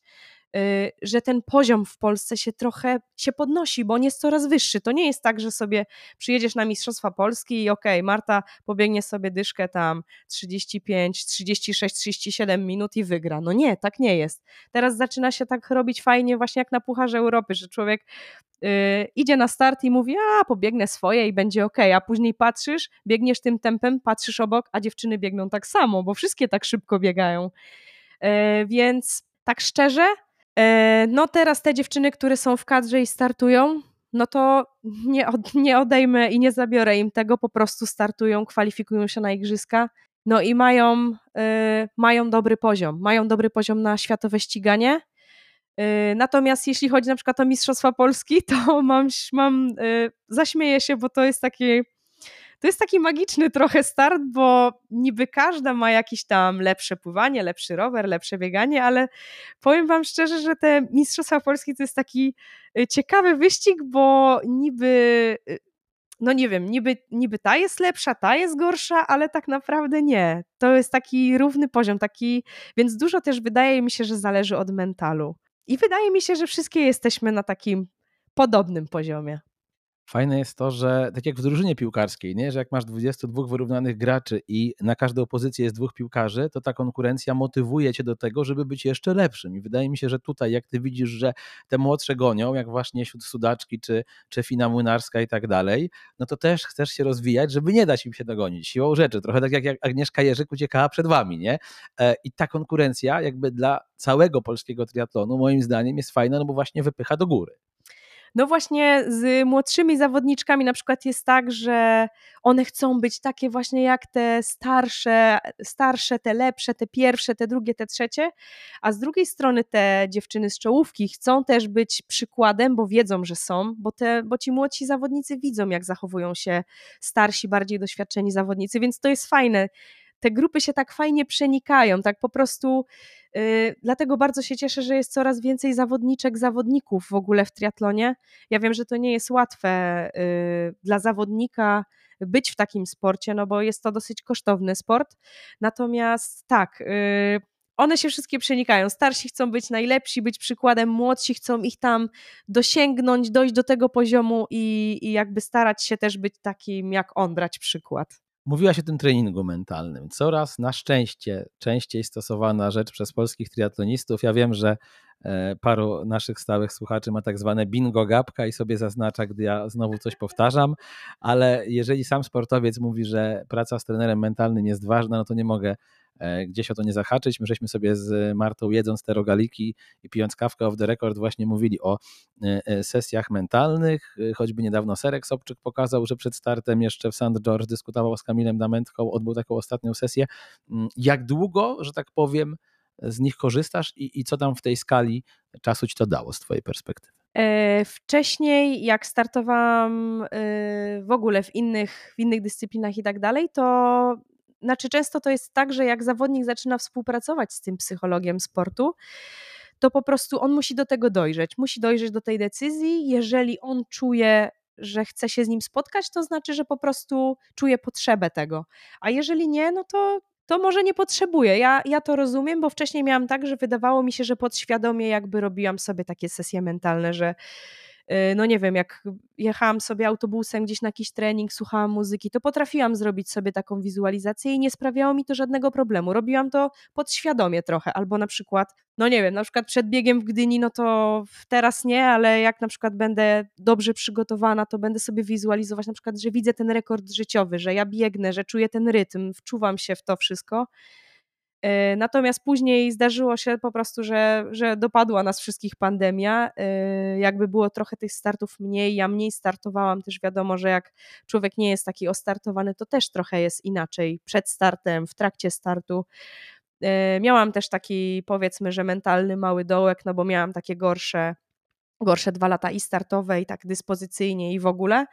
Y, że ten poziom w Polsce się trochę się podnosi, bo on jest coraz wyższy. To nie jest tak, że sobie przyjedziesz na Mistrzostwa Polski i okej, okay, Marta pobiegnie sobie dyszkę tam 35, 36, 37 minut i wygra. No nie, tak nie jest. Teraz zaczyna się tak robić fajnie właśnie jak na Pucharze Europy, że człowiek yy, idzie na start i mówi, a pobiegnę swoje i będzie ok, a później patrzysz, biegniesz tym tempem, patrzysz obok, a dziewczyny biegną tak samo, bo wszystkie tak szybko biegają. Yy, więc tak szczerze, no teraz te dziewczyny, które są w kadrze i startują, no to nie, od, nie odejmę i nie zabiorę im tego, po prostu startują, kwalifikują się na igrzyska, no i mają, y, mają dobry poziom, mają dobry poziom na światowe ściganie. Y, natomiast jeśli chodzi na przykład o Mistrzostwa Polski, to mam, mam y, zaśmieję się, bo to jest takie to jest taki magiczny trochę start, bo niby każda ma jakieś tam lepsze pływanie, lepszy rower, lepsze bieganie, ale powiem Wam szczerze, że te Mistrzostwa Polski to jest taki y, ciekawy wyścig, bo niby y, no nie wiem, niby, niby ta jest lepsza, ta jest gorsza, ale tak naprawdę nie. To jest taki równy poziom, taki, więc dużo też wydaje mi się, że zależy od mentalu. I wydaje mi się, że wszystkie jesteśmy na takim podobnym poziomie. Fajne jest to, że tak jak w drużynie piłkarskiej, nie? że jak masz 22 wyrównanych graczy i na każdą pozycję jest dwóch piłkarzy, to ta konkurencja motywuje cię do tego, żeby być jeszcze lepszym. I wydaje mi się, że tutaj, jak ty widzisz, że te młodsze gonią, jak właśnie Sudaczki czy, czy Fina Młynarska i tak dalej, no to też chcesz się rozwijać, żeby nie dać im się dogonić. Siłą rzeczy, trochę tak jak Agnieszka Jerzyk uciekała przed wami, nie? E, I ta konkurencja jakby dla całego polskiego triatlonu moim zdaniem jest fajna, no bo właśnie wypycha do góry. No właśnie z młodszymi zawodniczkami na przykład jest tak, że one chcą być takie właśnie jak te starsze, starsze, te lepsze, te pierwsze, te drugie, te trzecie, a z drugiej strony te dziewczyny z czołówki chcą też być przykładem, bo wiedzą, że są, bo, te, bo ci młodsi zawodnicy widzą, jak zachowują się starsi, bardziej doświadczeni zawodnicy, więc to jest fajne te grupy się tak fajnie przenikają, tak po prostu. Yy, dlatego bardzo się cieszę, że jest coraz więcej zawodniczek, zawodników w ogóle w triatlonie. Ja wiem, że to nie jest łatwe yy, dla zawodnika być w takim sporcie, no bo jest to dosyć kosztowny sport. Natomiast tak, yy, one się wszystkie przenikają. Starsi chcą być najlepsi, być przykładem, młodsi chcą ich tam dosięgnąć, dojść do tego poziomu i, i jakby starać się też być takim jak on, brać przykład. Mówiłaś o tym treningu mentalnym. Coraz na szczęście częściej stosowana rzecz przez polskich triatlonistów. Ja wiem, że paru naszych stałych słuchaczy ma tak zwane bingo gapka i sobie zaznacza, gdy ja znowu coś powtarzam, ale jeżeli sam sportowiec mówi, że praca z trenerem mentalnym jest ważna, no to nie mogę E, gdzieś o to nie zahaczyć. My żeśmy sobie z Martą jedząc te rogaliki i pijąc kawkę off the record właśnie mówili o e, e, sesjach mentalnych, choćby niedawno Serek Sobczyk pokazał, że przed startem jeszcze w St. George dyskutował z Kamilem Damentką, odbył taką ostatnią sesję. Mm, jak długo, że tak powiem, z nich korzystasz i, i co tam w tej skali czasu ci to dało z twojej perspektywy? Wcześniej, jak startowałam w ogóle w innych, w innych dyscyplinach i tak dalej, to znaczy często to jest tak, że jak zawodnik zaczyna współpracować z tym psychologiem sportu, to po prostu on musi do tego dojrzeć, musi dojrzeć do tej decyzji. Jeżeli on czuje, że chce się z nim spotkać, to znaczy, że po prostu czuje potrzebę tego. A jeżeli nie, no to, to może nie potrzebuje. Ja, ja to rozumiem, bo wcześniej miałam tak, że wydawało mi się, że podświadomie jakby robiłam sobie takie sesje mentalne, że no nie wiem, jak jechałam sobie autobusem gdzieś na jakiś trening, słuchałam muzyki, to potrafiłam zrobić sobie taką wizualizację i nie sprawiało mi to żadnego problemu. Robiłam to podświadomie trochę, albo na przykład, no nie wiem, na przykład przed biegiem w Gdyni, no to teraz nie, ale jak na przykład będę dobrze przygotowana, to będę sobie wizualizować na przykład, że widzę ten rekord życiowy, że ja biegnę, że czuję ten rytm, wczuwam się w to wszystko natomiast później zdarzyło się po prostu, że, że dopadła nas wszystkich pandemia. E, jakby było trochę tych startów mniej, ja mniej startowałam, też wiadomo, że jak człowiek nie jest taki ostartowany, to też trochę jest inaczej przed startem, w trakcie startu. E, miałam też taki, powiedzmy, że mentalny mały dołek, no bo miałam takie gorsze, gorsze dwa lata i startowe, i tak dyspozycyjnie, i w ogóle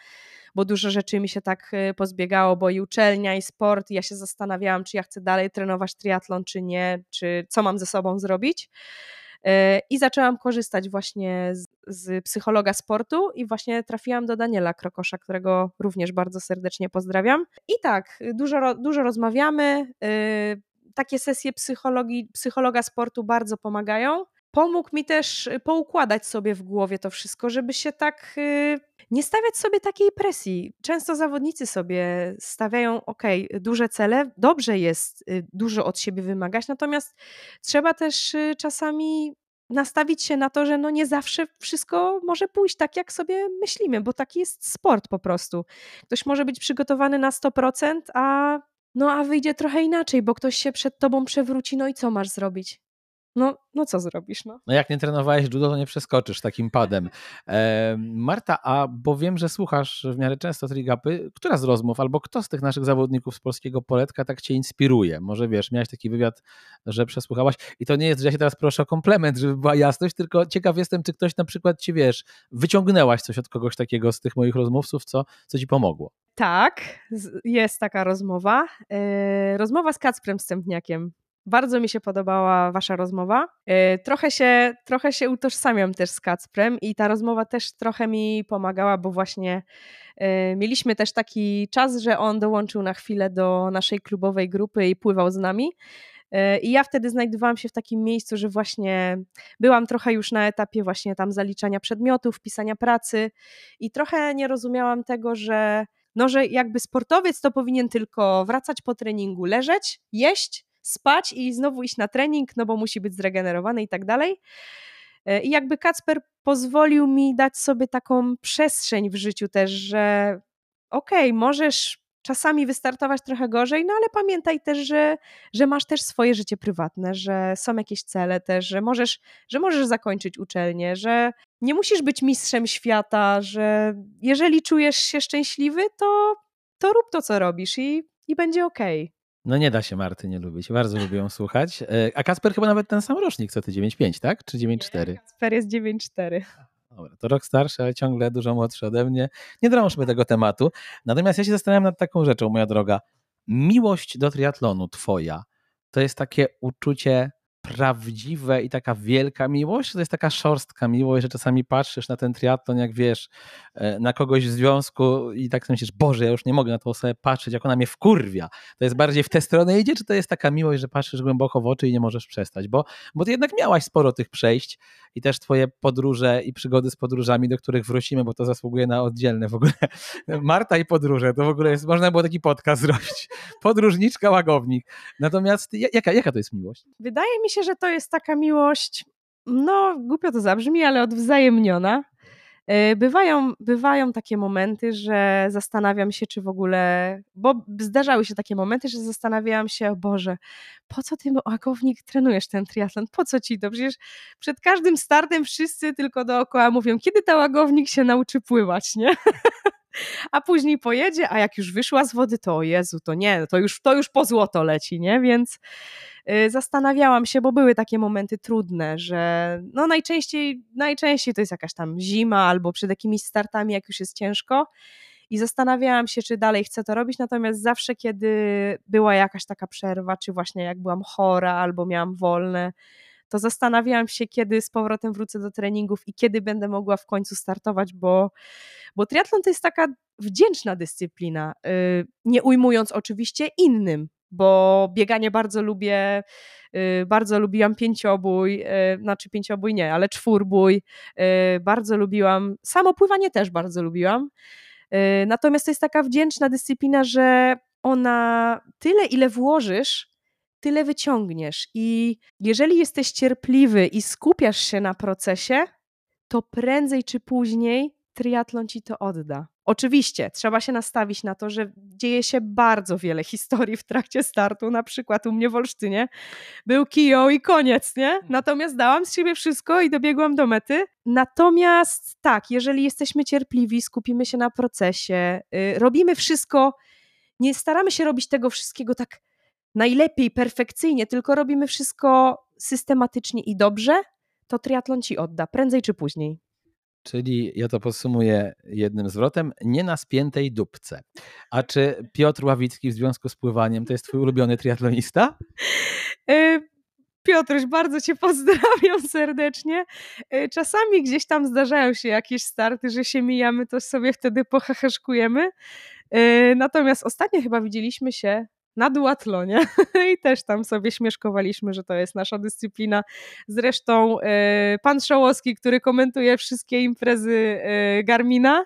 bo dużo rzeczy mi się tak y, pozbiegało, bo i uczelnia, i sport, i ja się zastanawiałam, czy ja chcę dalej trenować triatlon, czy nie, czy co mam ze sobą zrobić. Y, I zaczęłam korzystać właśnie z, z, psychologa sportu i właśnie trafiłam do Daniela Krokosza, którego również bardzo serdecznie pozdrawiam. I tak, dużo, dużo rozmawiamy. Y, takie sesje psychologii, psychologa sportu bardzo pomagają. Pomógł mi też poukładać sobie w głowie to wszystko, żeby się tak y, nie stawiać sobie takiej presji. Często zawodnicy sobie stawiają, ok, duże cele, dobrze jest y, dużo od siebie wymagać, natomiast trzeba też y, czasami nastawić się na to, że no nie zawsze wszystko może pójść tak, jak sobie myślimy, bo taki jest sport po prostu. Ktoś może być przygotowany na 100%, a no a wyjdzie trochę inaczej, bo ktoś się przed tobą przewróci, no i co masz zrobić? No, no co zrobisz? No? no jak nie trenowałeś judo, to nie przeskoczysz takim padem. E, Marta, a bo wiem, że słuchasz w miarę często trigapy, która z rozmów albo kto z tych naszych zawodników z polskiego poletka tak cię inspiruje? Może wiesz, miałeś taki wywiad, że przesłuchałaś i to nie jest, że ja się teraz proszę o komplement, żeby była jasność, tylko ciekaw jestem, czy ktoś na przykład ci, wiesz, wyciągnęłaś coś od kogoś takiego z tych moich rozmówców, co, co ci pomogło? Tak, jest taka rozmowa. E, rozmowa z Kacprem Stępniakiem. Bardzo mi się podobała wasza rozmowa. E, trochę się, trochę się utożsamiam też z Kacprem i ta rozmowa też trochę mi pomagała, bo właśnie e, mieliśmy też taki czas, że on dołączył na chwilę do naszej klubowej grupy i pływał z nami. E, I ja wtedy znajdowałam się w takim miejscu, że właśnie byłam trochę już na etapie właśnie tam zaliczania przedmiotów, pisania pracy i trochę nie rozumiałam tego, że no, że jakby sportowiec to powinien tylko wracać po treningu, leżeć, jeść, spać i znowu iść na trening, no bo musi być zregenerowany i tak dalej. E, I jakby Kacper pozwolił mi dać sobie taką przestrzeń w życiu też, że okej, okay, możesz czasami wystartować trochę gorzej, no ale pamiętaj też, że, że masz też swoje życie prywatne, że są jakieś cele też, że możesz, że możesz zakończyć uczelnię, że nie musisz być mistrzem świata, że jeżeli czujesz się szczęśliwy, to, to rób to, co robisz i, i będzie okej. Okay. No nie da się Marty nie lubić. Bardzo lubię ją słuchać. E, a Kasper chyba nawet ten sam rocznik, co ty 9,5, tak? Czy 9,4? Kasper jest 9,4. Dobra, to rok starszy, ale ciągle dużo młodszy ode mnie. Nie drążmy tego tematu. Natomiast ja się zastanawiam nad taką rzeczą, moja droga. Miłość do triatlonu twoja to jest takie uczucie prawdziwe i taka wielka miłość, to jest taka szorstka miłość, że czasami patrzysz na ten triatlon, jak wiesz, e, na kogoś w związku i tak myślisz, Boże, ja już nie mogę na to osobę patrzeć, jak ona mnie wkurwia. To jest bardziej w tę stronę idzie, czy to jest taka miłość, że patrzysz głęboko w oczy i nie możesz przestać? Bo, bo ty jednak miałaś sporo tych przejść i też twoje podróże i przygody z podróżami, do których wrócimy, bo to zasługuje na oddzielne w ogóle. Marta i podróże, to w ogóle jest, można było taki podcast zrobić. Podróżniczka, łagownik. Natomiast jaka, jaka to jest miłość? Wydaje mi się, że to jest taka miłość, no głupio to zabrzmi, ale odwzajemniona. E, bywają, bywają takie momenty, że zastanawiam się, czy w ogóle, bo zdarzały się takie momenty, że zastanawiałam się, o Boże, po co ty, łakownik, trenujesz ten triatlon? Po co ci to? Przecież przed każdym startem wszyscy tylko dookoła mówią, kiedy ta łagownik się nauczy pływać, nie? a później pojedzie, a jak już wyszła z wody, to o Jezu, to nie, to już, to już po złoto leci, nie? Więc zastanawiałam się, bo były takie momenty trudne, że no najczęściej, najczęściej to jest jakaś tam zima albo przed jakimiś startami, jak już jest ciężko. I zastanawiałam się, czy dalej chcę to robić, natomiast zawsze, kiedy była jakaś taka przerwa, czy właśnie jak byłam chora albo miałam wolne, to zastanawiałam się, kiedy z powrotem wrócę do treningów i kiedy będę mogła w końcu startować, bo, bo triatlon to jest taka wdzięczna dyscyplina, y, nie ujmując oczywiście innym, bo bieganie bardzo lubię, y, bardzo lubiłam pięciobój, y, znaczy pięciobój nie, ale czwórbój, bardzo lubiłam, samo pływanie też bardzo lubiłam, natomiast to jest taka wdzięczna dyscyplina, że ona tyle ile włożysz, tyle wyciągniesz. I jeżeli jesteś cierpliwy i skupiasz się na procesie, to prędzej czy później triatlon ci to odda. Oczywiście trzeba się nastawić na to, że dzieje się bardzo wiele historii w trakcie startu, na przykład u mnie w Olsztynie był kijo i koniec, nie? Natomiast dałam z siebie wszystko i dobiegłam do mety. Natomiast tak, jeżeli jesteśmy cierpliwi, skupimy się na procesie, yy, robimy wszystko, nie staramy się robić tego wszystkiego tak najlepiej, perfekcyjnie, tylko robimy wszystko systematycznie i dobrze, to triatlon ci odda, prędzej czy później. Czyli ja to podsumuję jednym zwrotem, nie na spiętej dupce. A czy Piotr Ławicki w związku z pływaniem to jest twój ulubiony triatlonista? E, Piotruś, bardzo cię pozdrawiam serdecznie. E, czasami gdzieś tam zdarzają się jakieś starty, że się mijamy, to sobie wtedy pohahaszkujemy. E, natomiast ostatnio chyba widzieliśmy się na duatlonie i też tam sobie śmieszkowaliśmy, że to jest nasza dyscyplina. Zresztą e, pan Szołowski, który komentuje wszystkie imprezy e, Garmina,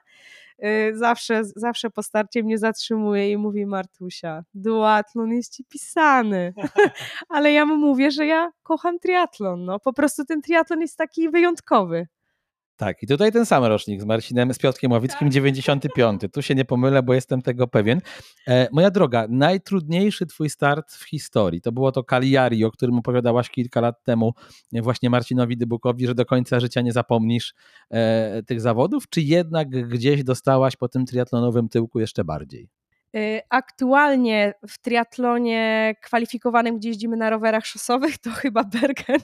e, zawsze, zawsze po starcie mnie zatrzymuje i mówi Martusia, duatlon jest ci pisany. Ale ja mu mówię, że ja kocham triatlon. No. Po prostu ten triatlon jest taki wyjątkowy. Tak, i tutaj ten sam rocznik z Marcinem, z Piotrkiem Ławickim, tak. 95. Tu się nie pomylę, bo jestem tego pewien. E, moja droga, najtrudniejszy twój start w historii, to było to Cagliari, o którym opowiadałaś kilka lat temu właśnie Marcinowi Dybukowi, że do końca życia nie zapomnisz e, tych zawodów, czy jednak gdzieś dostałaś po tym triatlonowym tyłku jeszcze bardziej? Y, aktualnie w triatlonie kwalifikowanym, gdzie jeździmy na rowerach szosowych, to chyba Bergen.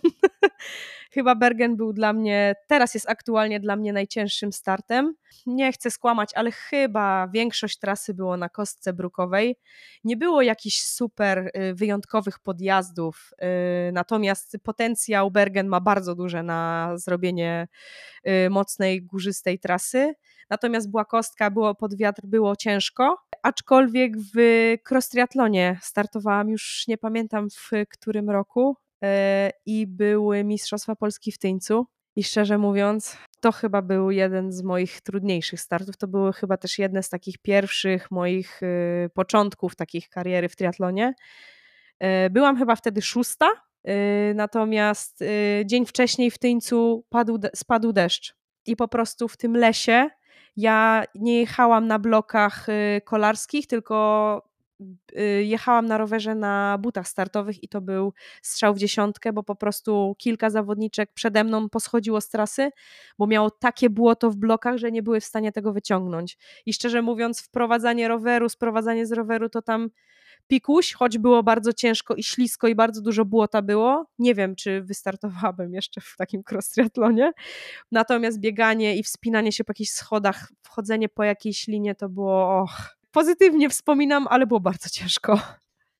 chyba Bergen był dla mnie, teraz jest aktualnie dla mnie najcięższym startem. Nie chcę skłamać, ale chyba większość trasy było na kostce brukowej. Nie było jakichś super y, wyjątkowych podjazdów, y, natomiast potencjał Bergen ma bardzo duże na zrobienie mocnej, górzystej trasy. Natomiast była kostka, było pod wiatr, było ciężko aczkolwiek w cross triatlonie startowałam już nie pamiętam w którym roku e, i były Mistrzostwa Polski w Tyńcu. I szczerze mówiąc, to chyba był jeden z moich trudniejszych startów. To były chyba też jedne z takich pierwszych moich e, początków takich kariery w triatlonie. E, byłam chyba wtedy szósta, natomiast dzień wcześniej w Tyńcu padł, spadł deszcz. I po prostu w tym lesie ja nie jechałam na blokach y, kolarskich, tylko y, jechałam na rowerze na butach startowych i to był strzał w dziesiątkę, bo po prostu kilka zawodniczek przede mną poschodziło z trasy, bo miało takie błoto w blokach, że nie były w stanie tego wyciągnąć. I szczerze mówiąc, wprowadzanie roweru, sprowadzanie z roweru to tam pikuś, choć było bardzo ciężko i ślisko i bardzo dużo błota było. Nie wiem, czy wystartowałabym jeszcze w takim cross triatlonie. Natomiast bieganie i wspinanie się po jakichś schodach, wchodzenie po jakiejś linie to było och, pozytywnie wspominam, ale było bardzo ciężko.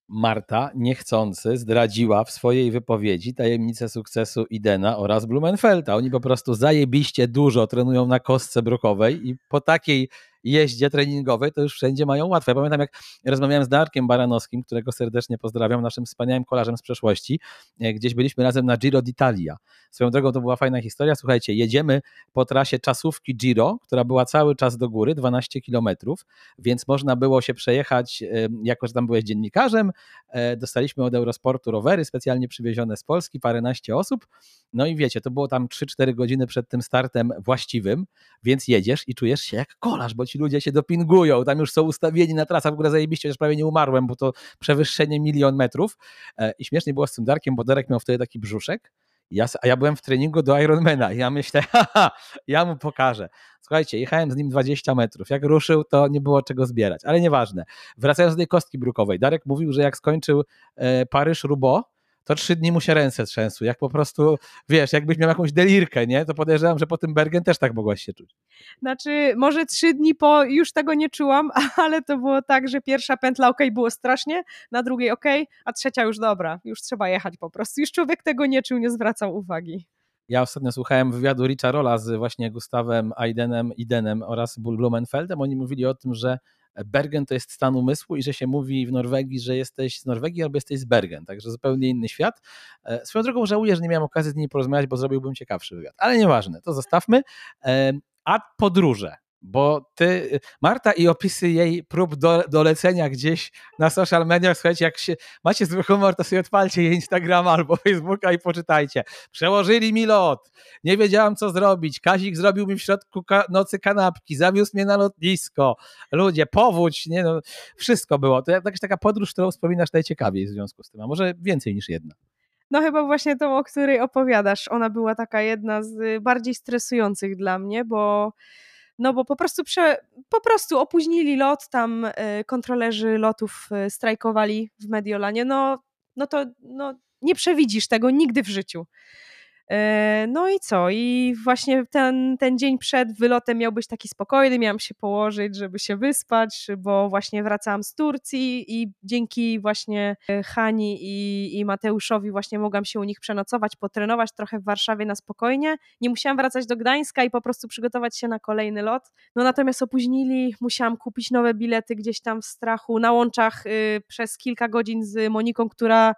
Marta niechcący zdradziła w swojej wypowiedzi tajemnicę sukcesu Idena oraz Blumenfelda. Oni po prostu zajebiście dużo trenują na kostce brukowej i po takiej jeździe treningowej, to już wszędzie mają łatwe. Ja pamiętam, jak rozmawiałem z Darkiem Baranowskim, którego serdecznie pozdrawiam, naszym wspaniałym kolarzem z przeszłości. E, gdzieś byliśmy razem na Giro d'Italia. Swoją drogą to była fajna historia. Słuchajcie, jedziemy po trasie czasówki Giro, która była cały czas do góry, 12 kilometrów, więc można było się przejechać, e, jako że tam byłeś dziennikarzem, e, dostaliśmy od Eurosportu rowery specjalnie przywiezione z Polski, paręnaście osób, no i wiecie, to było tam 3-4 godziny przed tym startem właściwym, więc jedziesz i czujesz się jak kolarz, bo ci ci ludzie się dopingują, tam już są ustawieni na trasach, w ogóle zajebiście, już prawie nie umarłem, bo to przewyższenie milion metrów e, i śmiesznie było z tym Darkiem, bo Darek miał wtedy taki brzuszek, ja, a ja byłem w treningu do Ironmana i ja myślę, haha, ja mu pokażę. Słuchajcie, jechałem z nim 20 metrów. Jak ruszył, to nie było czego zbierać, ale nieważne. Wracając do tej kostki brukowej, Darek mówił, że jak skończył e, Paryż-Roubaix, to trzy dni mu się ręce trzęsły. Jak po prostu, wiesz, jakbyś miał jakąś delirkę, nie? To podejrzewam, że po tym Bergen też tak mogłaś się czuć. Znaczy, może trzy dni po już tego nie czułam, ale to było tak, że pierwsza pętla ok, było strasznie, na drugiej ok, a trzecia już dobra, już trzeba jechać po prostu. Już człowiek tego nie czuł, nie zwracał uwagi. Ja ostatnio słuchałem wywiadu Richa Rolla z właśnie Gustawem Aidenem, Idenem oraz Blumenfeldem. Oni mówili o tym, że Bergen to jest stan umysłu i że się mówi w Norwegii, że jesteś z Norwegii albo jesteś z Bergen, także zupełnie inny świat. E, swoją drogą żałuję, że nie miałem okazji z nimi porozmawiać, bo zrobiłbym ciekawszy wywiad, ale nieważne, to zostawmy. E, a podróże bo ty, Marta i opisy jej prób do, dolecenia gdzieś na social mediach, słuchajcie, jak się, macie zły humor, to sobie odpalcie jej Instagrama albo Facebooka i poczytajcie. Przełożyli mi lot, nie wiedziałam co zrobić, Kazik zrobił mi w środku ka nocy kanapki, zawiózł mnie na lotnisko, ludzie, powódź, nie no, wszystko było. To jakaś taka podróż, którą wspominasz najciekawiej w związku z tym, a może więcej niż jedna. No chyba właśnie tą, o której opowiadasz, ona była taka jedna z bardziej stresujących dla mnie, bo no bo po prostu, prze, po prostu opóźnili lot, tam e, kontrolerzy lotów e, strajkowali w Mediolanie, no, no to no, nie przewidzisz tego nigdy w życiu. E, no i co? I właśnie ten, ten dzień przed wylotem miał być taki spokojny, miałam się położyć, żeby się wyspać, bo właśnie wracałam z Turcji i dzięki właśnie e, Hani i, i Mateuszowi właśnie mogłam się u nich przenocować, potrenować trochę w Warszawie na spokojnie. Nie musiałam wracać do Gdańska i po prostu przygotować się na kolejny lot. No natomiast opóźnili, musiałam kupić nowe bilety gdzieś tam w strachu na łączach y, przez kilka godzin z Moniką, która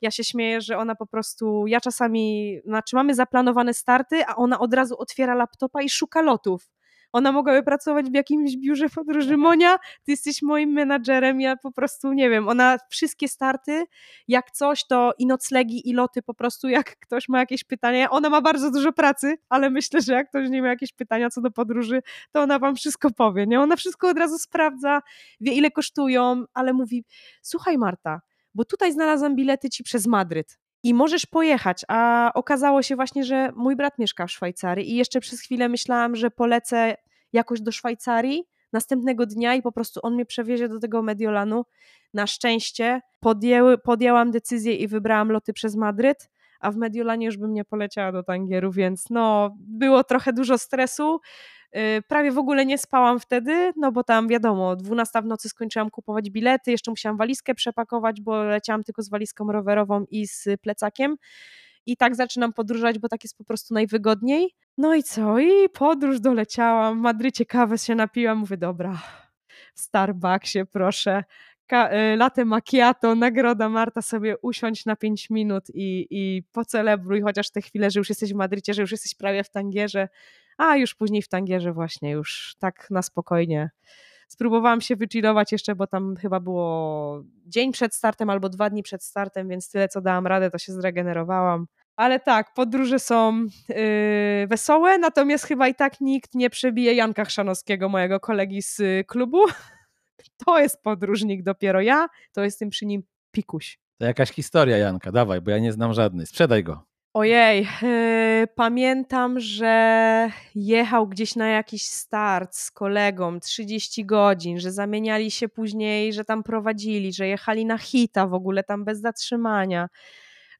ja się śmieję, że ona po prostu, ja czasami, znaczy mamy zaplanowane starty, a ona od razu otwiera laptopa i szuka lotów. Ona mogłaby pracować w jakimś biurze podróży. Monia, ty jesteś moim menadżerem, ja po prostu nie wiem, ona wszystkie starty, jak coś, to i noclegi, i loty po prostu, jak ktoś ma jakieś pytania, ona ma bardzo dużo pracy, ale myślę, że jak ktoś nie ma jakieś pytania co do podróży, to ona wam wszystko powie, nie? Ona wszystko od razu sprawdza, wie ile kosztują, ale mówi, słuchaj Marta, bo tutaj znalazłam bilety ci przez Madryt i możesz pojechać, a okazało się właśnie, że mój brat mieszka w Szwajcarii i jeszcze przez chwilę myślałam, że polecę jakoś do Szwajcarii następnego dnia i po prostu on mnie przewiezie do tego Mediolanu. Na szczęście podjęły, podjęłam decyzję i wybrałam loty przez Madryt, a w Mediolanie już bym nie poleciała do Tangieru, więc no, było trochę dużo stresu. Y, prawie w ogóle nie spałam wtedy, no bo tam wiadomo, 12 w nocy skończyłam kupować bilety, jeszcze musiałam walizkę przepakować, bo leciałam tylko z walizką rowerową i z plecakiem. I tak zaczynam podróżować, bo tak jest po prostu najwygodniej. No i co? I podróż doleciałam. W Madrycie kawę się napiłam. Mówię, dobra, w Starbucksie proszę. Y, latte macchiato, nagroda Marta sobie usiądź na 5 minut i, i pocelebruj chociaż te chwile, że już jesteś w Madrycie, że już jesteś prawie w Tangierze, a już później w Tangierze właśnie już tak na spokojnie. Spróbowałam się wychillować jeszcze, bo tam chyba było dzień przed startem albo dwa dni przed startem, więc tyle co dałam radę, to się zregenerowałam. Ale tak, podróże są yy, wesołe, natomiast chyba i tak nikt nie przebije Janka Chrzanowskiego, mojego kolegi z klubu. To jest podróżnik dopiero ja, to jestem przy nim pikuś. To jakaś historia, Janka, dawaj, bo ja nie znam żadnej. Sprzedaj go. Ojej, yy, pamiętam, że jechał gdzieś na jakiś start z kolegą 30 godzin, że zamieniali się później, że tam prowadzili, że jechali na hita w ogóle tam bez zatrzymania,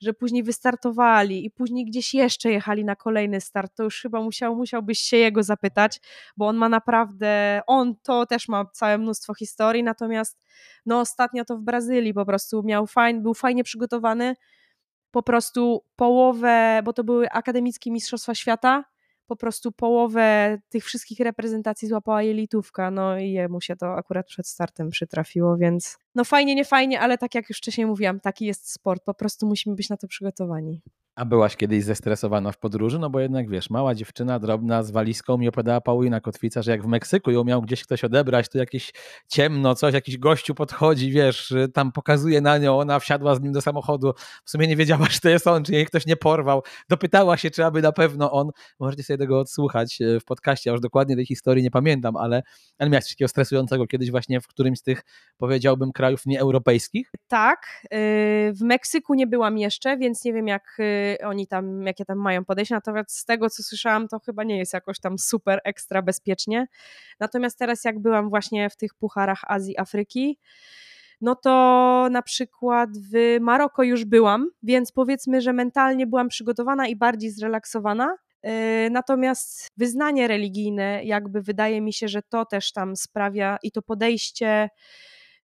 że później wystartowali i później gdzieś jeszcze jechali na kolejny start. To już chyba musiał, musiałbyś się jego zapytać, bo on ma naprawdę, on to też ma całe mnóstwo historii, natomiast no ostatnio to w Brazylii po prostu miał fajn, był fajnie przygotowany po prostu połowę, bo to były akademickie Mistrzostwa Świata, po prostu połowę tych wszystkich reprezentacji złapała jelitówka, no i jemu się to akurat przed startem przytrafiło, więc no fajnie, nie fajnie, ale tak jak już wcześniej mówiłam, taki jest sport, po prostu musimy być na to przygotowani. A byłaś kiedyś zestresowana w podróży? No bo jednak wiesz, mała dziewczyna drobna z walizką mi opowiadała Paulina Kotwica, że jak w Meksyku ją miał gdzieś ktoś odebrać, to jakieś ciemno, coś, jakiś gościu podchodzi, wiesz, tam pokazuje na nią, ona wsiadła z nim do samochodu, w sumie nie wiedziała, czy to jest on, czy jej ktoś nie porwał, dopytała się, czy aby na pewno on. Możecie sobie tego odsłuchać e, w podcaście, ja już dokładnie tej historii nie pamiętam, ale, ale miałeś takiego stresującego kiedyś właśnie w którymś z tych, powiedziałbym, krajów nieeuropejskich? Tak, y, w Meksyku nie byłam jeszcze, więc nie wiem jak y, oni tam, jakie tam mają podejście, natomiast z tego, co słyszałam, to chyba nie jest jakoś tam super ekstra bezpiecznie. Natomiast teraz jak byłam właśnie w tych pucharach Azji, Afryki, no to na przykład w Maroko już byłam, więc powiedzmy, że mentalnie byłam przygotowana i bardziej zrelaksowana. Yy, natomiast wyznanie religijne, jakby wydaje mi się, że to też tam sprawia i to podejście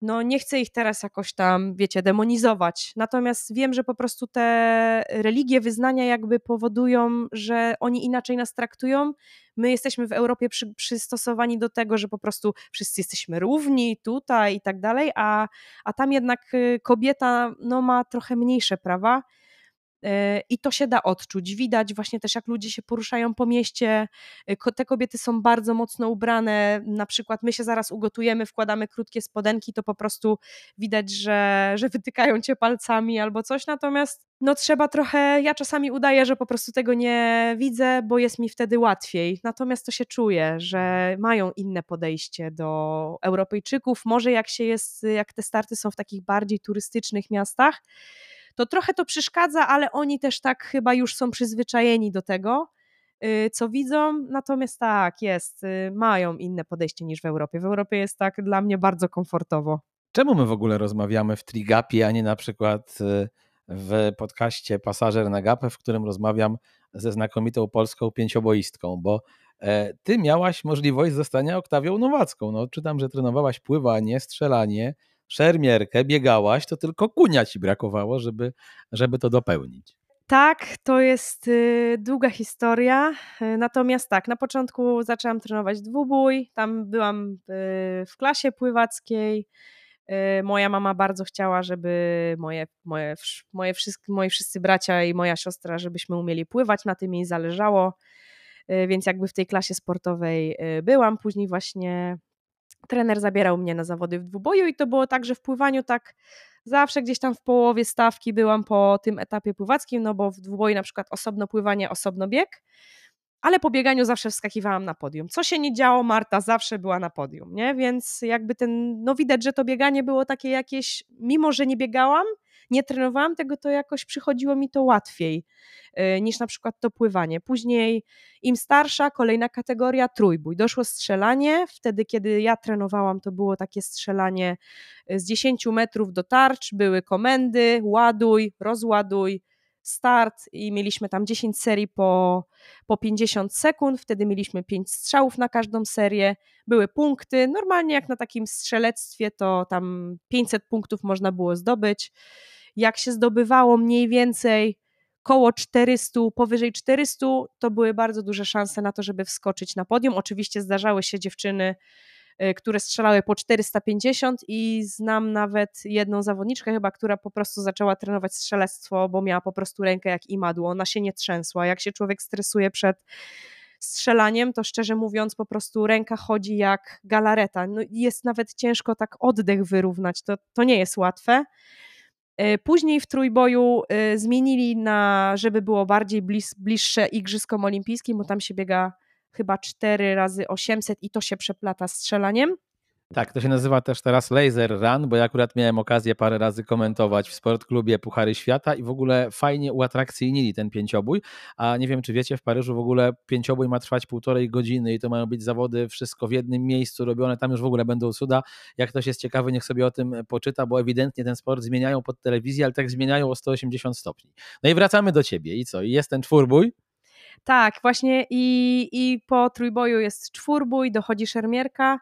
no nie chcę ich teraz jakoś tam, wiecie, demonizować. Natomiast wiem, że po prostu te religie, wyznania jakby powodują, że oni inaczej nas traktują. My jesteśmy w Europie przy, przystosowani do tego, że po prostu wszyscy jesteśmy równi tutaj i tak dalej, a, a tam jednak y, kobieta no, ma trochę mniejsze prawa I to się da odczuć. Widać właśnie też, jak ludzie się poruszają po mieście. E, te kobiety są bardzo mocno ubrane. Na przykład my się zaraz ugotujemy, wkładamy krótkie spodenki, to po prostu widać, że, że wytykają cię palcami albo coś. Natomiast no trzeba trochę, ja czasami udaję, że po prostu tego nie widzę, bo jest mi wtedy łatwiej. Natomiast to się czuje, że mają inne podejście do Europejczyków. Może jak się jest, jak te starty są w takich bardziej turystycznych miastach, to trochę to przeszkadza, ale oni też tak chyba już są przyzwyczajeni do tego, y, co widzą, natomiast tak, jest, y, mają inne podejście niż w Europie. W Europie jest tak dla mnie bardzo komfortowo. Czemu my w ogóle rozmawiamy w Trigapie, a nie na przykład y, w podcaście Pasażer na Gapę, w którym rozmawiam ze znakomitą polską pięcioboistką, bo e, ty miałaś możliwość zostania Oktawią Nowacką. No, czytam, że trenowałaś pływanie, strzelanie, szermierkę, biegałaś, to tylko kunia ci brakowało, żeby, żeby to dopełnić. Tak, to jest y, długa historia. Y, natomiast tak, na początku zaczęłam trenować dwubój. Tam byłam y, w klasie pływackiej. Moja mama bardzo chciała, żeby moje, moje, moje wszystkie, moi wszyscy bracia i moja siostra, żebyśmy umieli pływać, na tym jej zależało. Więc jakby w tej klasie sportowej byłam. Później właśnie trener zabierał mnie na zawody w dwuboju i to było tak, że w pływaniu tak zawsze gdzieś tam w połowie stawki byłam po tym etapie pływackim, no bo w dwuboju na przykład osobno pływanie, osobno bieg, ale po bieganiu zawsze wskakiwałam na podium. Co się nie działo, Marta zawsze była na podium, nie? Więc jakby ten, no widać, że to bieganie było takie jakieś, mimo że nie biegałam, nie trenowałam tego, to jakoś przychodziło mi to łatwiej y, niż na przykład to pływanie. Później im starsza, kolejna kategoria trójbój. Doszło strzelanie, wtedy kiedy ja trenowałam, to było takie strzelanie y, z 10 metrów do tarcz, były komendy, ładuj, rozładuj, start. I mieliśmy tam 10 serii po, po 50 sekund, wtedy mieliśmy 5 strzałów na każdą serię, były punkty, normalnie jak na takim strzelectwie to tam 500 punktów można było zdobyć, jak się zdobywało mniej więcej koło 400, powyżej 400, to były bardzo duże szanse na to, żeby wskoczyć na podium. Oczywiście zdarzały się dziewczyny, y, które strzelały po 450 i znam nawet jedną zawodniczkę chyba, która po prostu zaczęła trenować strzelectwo, bo miała po prostu rękę jak imadło, ona się nie trzęsła. Jak się człowiek stresuje przed strzelaniem, to szczerze mówiąc po prostu ręka chodzi jak galareta. No, jest nawet ciężko tak oddech wyrównać, to, to nie jest łatwe. E, później w trójboju e, zmienili na, żeby było bardziej blis, bliższe Igrzyskom Olimpijskim, bo tam się biega chyba 4 razy 800 i to się przeplata strzelaniem. Tak, to się nazywa też teraz Laser Run, bo ja akurat miałem okazję parę razy komentować w sportklubie Puchary Świata i w ogóle fajnie uatrakcyjnili ten pięciobój, a nie wiem czy wiecie, w Paryżu w ogóle pięciobój ma trwać półtorej godziny i to mają być zawody wszystko w jednym miejscu robione, tam już w ogóle będą cuda. Jak ktoś jest ciekawy, niech sobie o tym poczyta, bo ewidentnie ten sport zmieniają pod telewizję, ale tak zmieniają o 180 stopni. No i wracamy do ciebie i co? I jest ten czwórbój? Tak, właśnie i, i po trójboju jest czwórbój, dochodzi szermierka,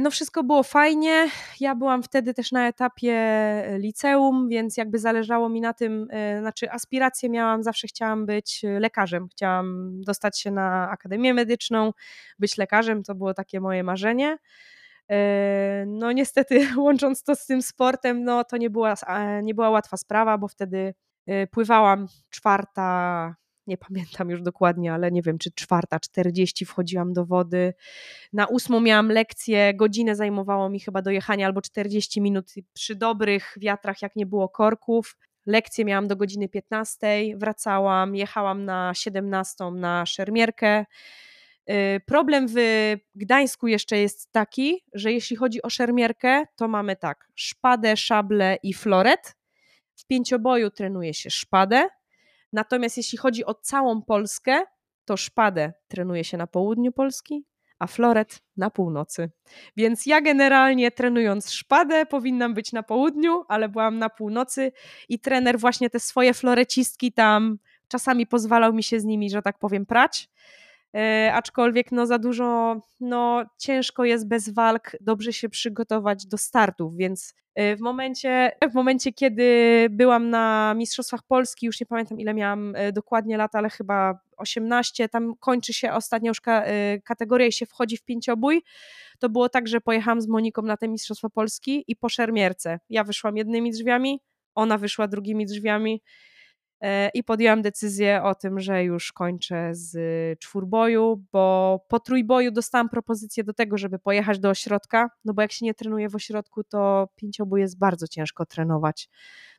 no wszystko było fajnie. Ja byłam wtedy też na etapie e, liceum, więc jakby zależało mi na tym, e, znaczy aspiracje miałam, zawsze chciałam być lekarzem. Chciałam dostać się na Akademię Medyczną, być lekarzem, to było takie moje marzenie. No niestety łącząc to z tym sportem, no to nie była, nie była łatwa sprawa, bo wtedy pływałam czwarta nie pamiętam już dokładnie, ale nie wiem, czy czwarta, czterdzieści wchodziłam do wody. Na ósmą miałam lekcję, godzinę zajmowało mi chyba dojechanie albo 40 minut przy dobrych wiatrach, jak nie było korków. Lekcję miałam do godziny 15, wracałam, jechałam na 17 na szermierkę. Y, problem w Gdańsku jeszcze jest taki, że jeśli chodzi o szermierkę, to mamy tak, szpadę, szable i floret. W pięcioboju trenuje się szpadę, Natomiast jeśli chodzi o całą Polskę, to szpadę trenuje się na południu Polski, a floret na północy. Więc ja generalnie trenując szpadę powinnam być na południu, ale byłam na północy i trener właśnie te swoje florecistki tam czasami pozwalał mi się z nimi, że tak powiem, prać. E, aczkolwiek no za dużo, no ciężko jest bez walk dobrze się przygotować do startów, więc e, w momencie, w momencie, kiedy byłam na Mistrzostwach Polski, już nie pamiętam ile miałam e, dokładnie lat, ale chyba 18, tam kończy się ostatnia już kategoria i się wchodzi w pięciobój, to było tak, że pojechałam z Moniką na te Mistrzostwa Polski i po szermierce. Ja wyszłam jednymi drzwiami, ona wyszła drugimi drzwiami i podjęłam decyzję o tym, że już kończę z czwórboju, bo po trójboju dostałam propozycję do tego, żeby pojechać do ośrodka, no bo jak się nie trenuje w ośrodku, to pięciobój jest bardzo ciężko trenować.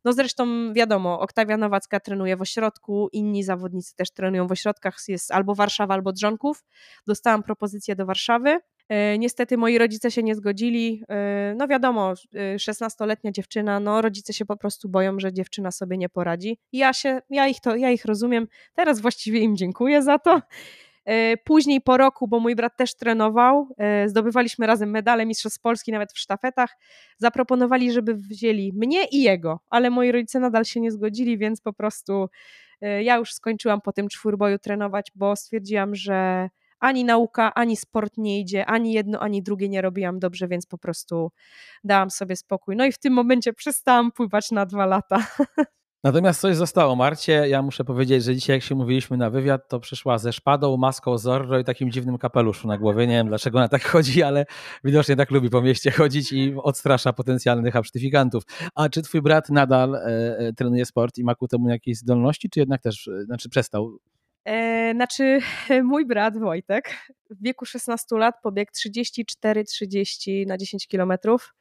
No zresztą wiadomo, Oktawia Nowacka trenuje w ośrodku, inni zawodnicy też trenują w ośrodkach, jest albo Warszawa, albo Drzonków. Dostałam propozycję do Warszawy, E, niestety moi rodzice się nie zgodzili. E, no wiadomo, 16-letnia e, dziewczyna, no rodzice się po prostu boją, że dziewczyna sobie nie poradzi. ja się, ja ich to, ja ich rozumiem. Teraz właściwie im dziękuję za to. Później po roku, bo mój brat też trenował, zdobywaliśmy razem medale Mistrzostw Polski, nawet w sztafetach. Zaproponowali, żeby wzięli mnie i jego, ale moi rodzice nadal się nie zgodzili, więc po prostu E, ja już skończyłam po tym czwórboju trenować, bo stwierdziłam, że ani nauka, ani sport nie idzie, ani jedno, ani drugie nie robiłam dobrze, więc po prostu dałam sobie spokój. No i w tym momencie przestałam pływać na dwa lata. Natomiast coś zostało, Marcie. Ja muszę powiedzieć, że dzisiaj, jak się mówiliśmy na wywiad, to przyszła ze szpadą, maską Zorro i takim dziwnym kapeluszu na głowie. Nie wiem, dlaczego ona tak chodzi, ale widocznie tak lubi po mieście chodzić i odstrasza potencjalnych absztyfikantów. A czy twój brat nadal e, e, trenuje sport i ma ku temu jakieś zdolności, czy jednak też, e, znaczy przestał? E, znaczy, mój brat Wojtek w wieku 16 lat pobiegł 34-30 na 10 kilometrów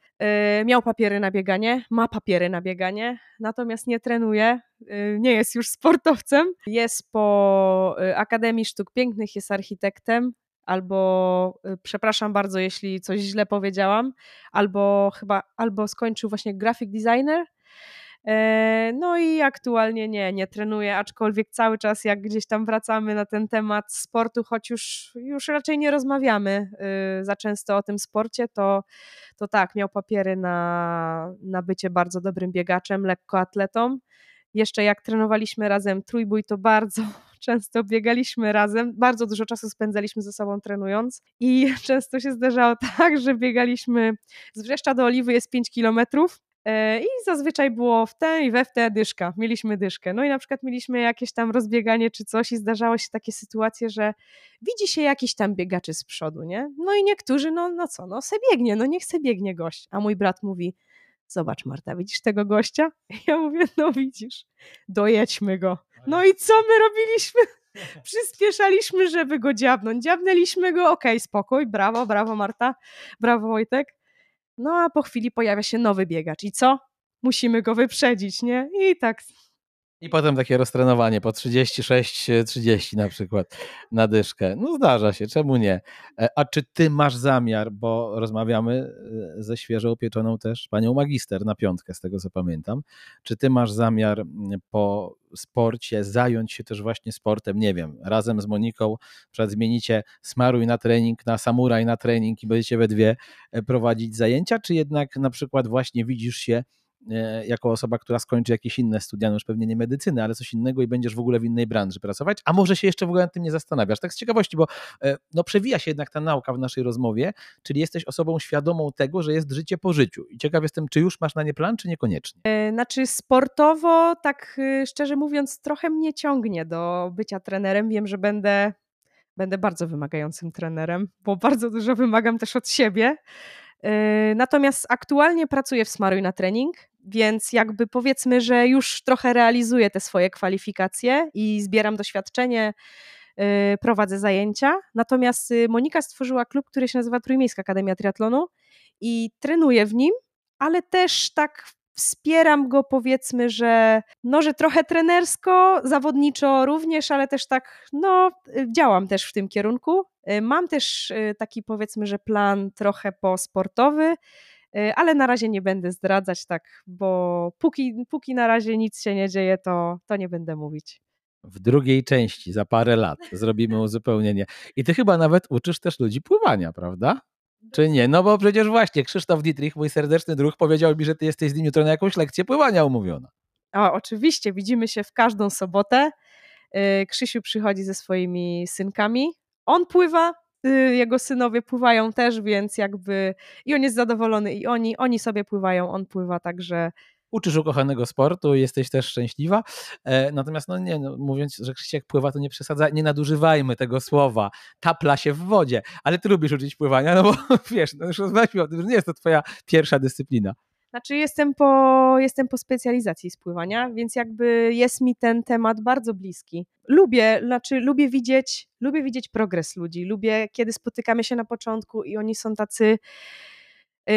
Y, miał papiery na bieganie, ma papiery na bieganie, natomiast nie trenuje, y, nie jest już sportowcem. Jest po Akademii Sztuk Pięknych, jest architektem, albo przepraszam bardzo, jeśli coś źle powiedziałam, albo chyba, albo skończył właśnie graphic designer, E, no i aktualnie nie, nie trenuję, aczkolwiek cały czas jak gdzieś tam wracamy na ten temat sportu, choć już, już raczej nie rozmawiamy y, za często o tym sporcie, to, to tak, miał papiery na, na bycie bardzo dobrym biegaczem, lekkoatletą. Jeszcze jak trenowaliśmy razem trójbój, to bardzo często biegaliśmy razem, bardzo dużo czasu spędzaliśmy ze sobą trenując i często się zdarzało tak, że biegaliśmy z Wrzeszcza do Oliwy jest 5 kilometrów, E, I zazwyczaj było w tę i we w tę dyszka. Mieliśmy dyszkę. No i na przykład mieliśmy jakieś tam rozbieganie czy coś i zdarzały się takie sytuacje, że widzi się jakiś tam biegaczy z przodu, nie? No i niektórzy, no, no co, no se biegnie, no niech se biegnie gość. A mój brat mówi, zobacz Marta, widzisz tego gościa? Ja mówię, no widzisz, dojedźmy go. No i co my robiliśmy? Przyspieszaliśmy, żeby go dziabnąć. Dziabnęliśmy go, okej, okay, spokój, brawo, brawo Marta, brawo Wojtek. No a po chwili pojawia się nowy biegacz. I co? Musimy go wyprzedzić, nie? I tak i potem takie roztrenowanie po 36-30 na przykład na dyszkę. No zdarza się, czemu nie? E, a czy ty masz zamiar, bo rozmawiamy e, ze świeżo upieczoną też panią magister na piątkę, z tego co pamiętam. Czy ty masz zamiar po sporcie zająć się też właśnie sportem, nie wiem, razem z Moniką, przykład zmienicie smaruj na trening, na samuraj na trening i będziecie we dwie e, prowadzić zajęcia, czy jednak na przykład właśnie widzisz się E, jako osoba, która skończy jakieś inne studia, no już pewnie nie medycyny, ale coś innego i będziesz w ogóle w innej branży pracować, a może się jeszcze w ogóle nad tym nie zastanawiasz. Tak z ciekawości, bo e, no, przewija się jednak ta nauka w naszej rozmowie, czyli jesteś osobą świadomą tego, że jest życie po życiu. I ciekaw jestem, czy już masz na nie plan, czy niekoniecznie? E, znaczy sportowo, tak szczerze mówiąc, trochę mnie ciągnie do bycia trenerem. Wiem, że będę, będę bardzo wymagającym trenerem, bo bardzo dużo wymagam też od siebie. Natomiast aktualnie pracuję w Smaruj na trening więc jakby powiedzmy, że już trochę realizuję te swoje kwalifikacje i zbieram doświadczenie, y, prowadzę zajęcia. Natomiast y, Monika stworzyła klub, który się nazywa Trójmiejska Akademia Triatlonu i trenuję w nim, ale też tak wspieram go powiedzmy, że no, że trochę trenersko, zawodniczo również, ale też tak, no, y, działam też w tym kierunku. Mam też taki powiedzmy, że plan trochę posportowy, ale na razie nie będę zdradzać tak, bo póki, póki na razie nic się nie dzieje, to, to nie będę mówić. W drugiej części, za parę lat, zrobimy uzupełnienie. I ty chyba nawet uczysz też ludzi pływania, prawda? Czy nie? No bo przecież właśnie Krzysztof Dietrich, mój serdeczny druh, powiedział mi, że ty jesteś z nim jutro na jakąś lekcję pływania umówiona. O, oczywiście, widzimy się w każdą sobotę. Y, Krzysiu przychodzi ze swoimi synkami. On pływa, Y, jego synowie pływają też, więc jakby i on jest zadowolony i oni, oni sobie pływają, on pływa, także uczysz ukochanego sportu, jesteś też szczęśliwa. E, natomiast, no nie, no, mówiąc, że Krzysiek pływa, to nie przesadza, nie nadużywajmy tego słowa. Tapla się w wodzie, ale ty lubisz uczyć pływania, no bo wiesz, no już rozmawialiśmy o tym, że nie jest to twoja pierwsza dyscyplina. Znaczy jestem po, jestem po specjalizacji spływania, więc jakby jest mi ten temat bardzo bliski. Lubię, znaczy lubię widzieć, lubię widzieć progres ludzi, lubię kiedy spotykamy się na początku i oni są tacy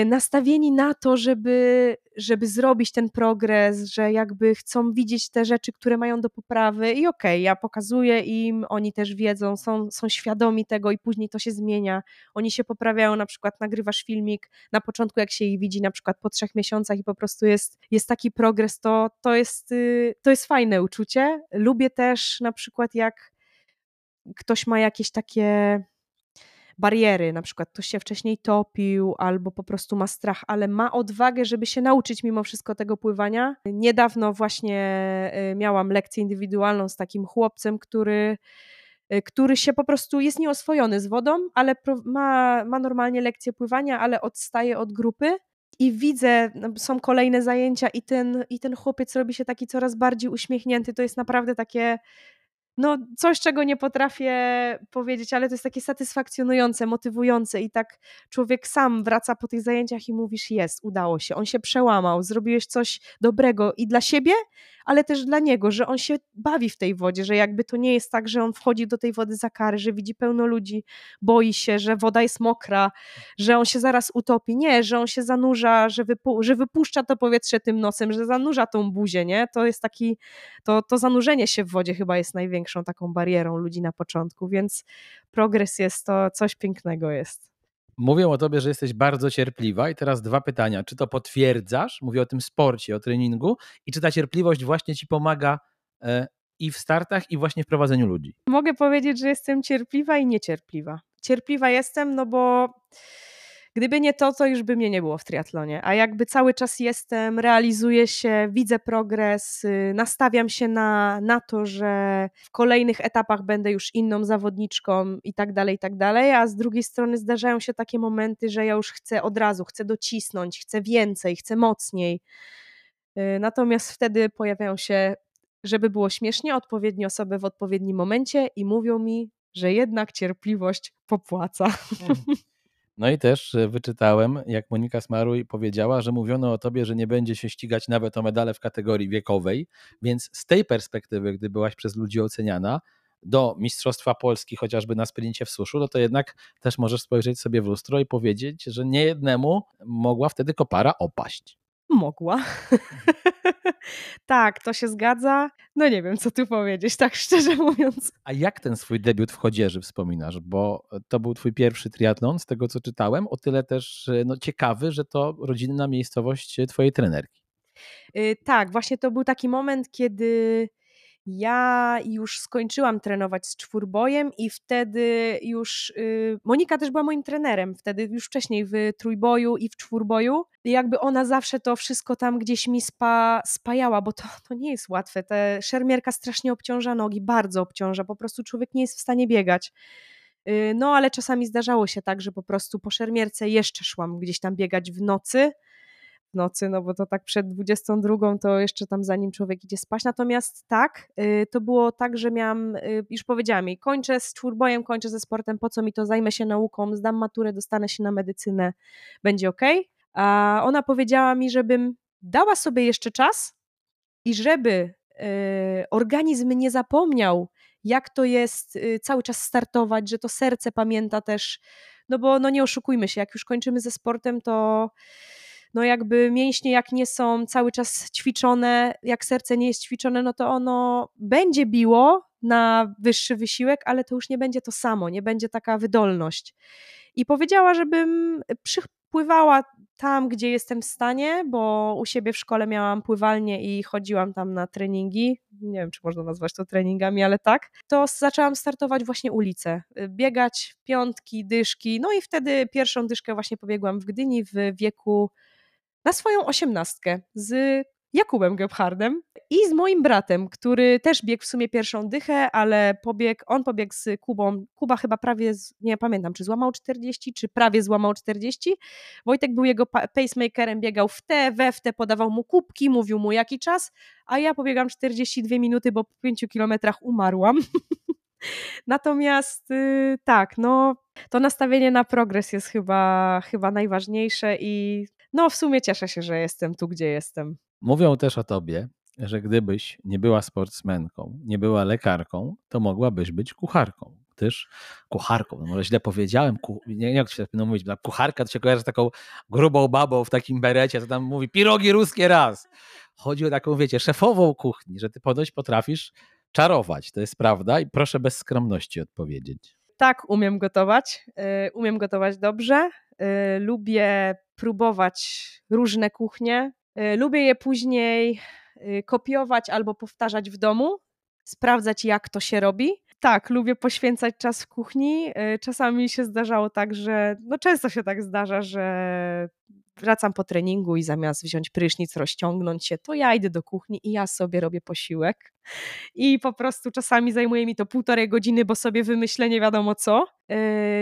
nastawieni na to, żeby, żeby zrobić ten progres, że jakby chcą widzieć te rzeczy, które mają do poprawy i okej, okay, ja pokazuję im, oni też wiedzą, są, są świadomi tego i później to się zmienia. Oni się poprawiają, na przykład nagrywasz filmik na początku, jak się ich widzi na przykład po trzech miesiącach i po prostu jest, jest taki progres, to, to, jest, y, to jest fajne uczucie. Lubię też na przykład jak ktoś ma jakieś takie bariery, na przykład ktoś się wcześniej topił albo po prostu ma strach, ale ma odwagę, żeby się nauczyć mimo wszystko tego pływania. Niedawno właśnie y, miałam lekcję indywidualną z takim chłopcem, który y, który się po prostu jest nieoswojony z wodą, ale ma, ma normalnie lekcję pływania, ale odstaje od grupy i widzę, no, są kolejne zajęcia i ten, i ten chłopiec robi się taki coraz bardziej uśmiechnięty. To jest naprawdę takie no coś, czego nie potrafię powiedzieć, ale to jest takie satysfakcjonujące, motywujące i tak człowiek sam wraca po tych zajęciach i mówisz, jest, udało się, on się przełamał, zrobiłeś coś dobrego i dla siebie, ale też dla niego, że on się bawi w tej wodzie, że jakby to nie jest tak, że on wchodzi do tej wody za kary, że widzi pełno ludzi, boi się, że woda jest mokra, że on się zaraz utopi. Nie, że on się zanurza, że, wypu że wypuszcza to powietrze tym nosem, że zanurza tą buzię, nie? To jest taki, to, to zanurzenie się w wodzie chyba jest największą taką barierą ludzi na początku, więc progres jest to coś pięknego jest. Mówią o tobie, że jesteś bardzo cierpliwa i teraz dwa pytania. Czy to potwierdzasz? Mówię o tym sporcie, o treningu i czy ta cierpliwość właśnie ci pomaga e, i w startach i właśnie w prowadzeniu ludzi? Mogę powiedzieć, że jestem cierpliwa i niecierpliwa. Cierpliwa jestem, no bo Gdyby nie to, to już by mnie nie było w triatlonie. A jakby cały czas jestem, realizuję się, widzę progres, y, nastawiam się na, na to, że w kolejnych etapach będę już inną zawodniczką i tak dalej, i tak dalej. A z drugiej strony zdarzają się takie momenty, że ja już chcę od razu, chcę docisnąć, chcę więcej, chcę mocniej. Y, natomiast wtedy pojawiają się, żeby było śmiesznie, odpowiednie osoby w odpowiednim momencie i mówią mi, że jednak cierpliwość popłaca. Mhm. No i też e, wyczytałem, jak Monika Smaruj powiedziała, że mówiono o tobie, że nie będzie się ścigać nawet o medale w kategorii wiekowej, więc z tej perspektywy, gdy byłaś przez ludzi oceniana, do Mistrzostwa Polski, chociażby na sprincie w suszu, no to jednak też możesz spojrzeć sobie w lustro i powiedzieć, że niejednemu mogła wtedy kopara opaść. Mogła. tak, to się zgadza. No nie wiem, co tu powiedzieć, tak szczerze mówiąc. A jak ten swój debiut w Chodzieży wspominasz? Bo to był twój pierwszy triatlon, z tego co czytałem, o tyle też no, ciekawy, że to rodzinna miejscowość twojej trenerki. Yy, tak, właśnie to był taki moment, kiedy ja już skończyłam trenować z czwórbojem i wtedy już y, Monika też była moim trenerem, wtedy już wcześniej w trójboju i w czwórboju. I jakby ona zawsze to wszystko tam gdzieś mi spa, spajała, bo to, to nie jest łatwe. Te szermierka strasznie obciąża nogi, bardzo obciąża, po prostu człowiek nie jest w stanie biegać. Y, no ale czasami zdarzało się tak, że po prostu po szermierce jeszcze szłam gdzieś tam biegać w nocy nocy, no bo to tak przed 22 to jeszcze tam zanim człowiek idzie spać. Natomiast tak, y, to było tak, że miałam, y, już powiedziałam jej, kończę z czwórbojem, kończę ze sportem, po co mi to, zajmę się nauką, zdam maturę, dostanę się na medycynę, będzie ok. A ona powiedziała mi, żebym dała sobie jeszcze czas i żeby y, organizm nie zapomniał, jak to jest cały czas startować, że to serce pamięta też, no bo no nie oszukujmy się, jak już kończymy ze sportem, to no jakby mięśnie jak nie są cały czas ćwiczone, jak serce nie jest ćwiczone, no to ono będzie biło na wyższy wysiłek, ale to już nie będzie to samo, nie będzie taka wydolność. I powiedziała, żebym przypływała tam, gdzie jestem w stanie, bo u siebie w szkole miałam pływalnię i chodziłam tam na treningi. Nie wiem, czy można nazwać to treningami, ale tak. To zaczęłam startować właśnie ulicę, biegać piątki, dyszki. No i wtedy pierwszą dyszkę właśnie pobiegłam w Gdyni w wieku na swoją osiemnastkę z Jakubem Gebhardem i z moim bratem, który też biegł w sumie pierwszą dychę, ale pobiegł, on pobiegł z Kubą. Kuba chyba prawie, z, nie pamiętam, czy złamał 40, czy prawie złamał 40. Wojtek był jego pacemakerem, biegał w te, we w te, podawał mu kubki, mówił mu jaki czas, a ja pobiegam 42 minuty, bo po 5 kilometrach umarłam. Natomiast yy, tak, no to nastawienie na progres jest chyba, chyba najważniejsze i no w sumie cieszę się, że jestem tu, gdzie jestem. Mówią też o tobie, że gdybyś nie była sportsmenką, nie była lekarką, to mogłabyś być kucharką. Też kucharką, no może źle powiedziałem, ku, nie, nie jak się no mówić, kucharka to się kojarzy z taką grubą babą w takim berecie, to tam mówi pirogi ruskie raz. Chodzi o taką, wiecie, szefową kuchni, że ty ponoć potrafisz czarować, to jest prawda i proszę bez skromności odpowiedzieć. Tak, umiem gotować, y, umiem gotować dobrze, y, lubię próbować różne kuchnie. Y, lubię je później kopiować albo powtarzać w domu, sprawdzać jak to się robi. Tak, lubię poświęcać czas w kuchni. Y, czasami się zdarzało tak, że no często się tak zdarza, że wracam po treningu i zamiast wziąć prysznic, rozciągnąć się, to ja idę do kuchni i ja sobie robię posiłek. I po prostu czasami zajmuje mi to półtorej godziny, bo sobie wymyślę nie wiadomo co. Yy,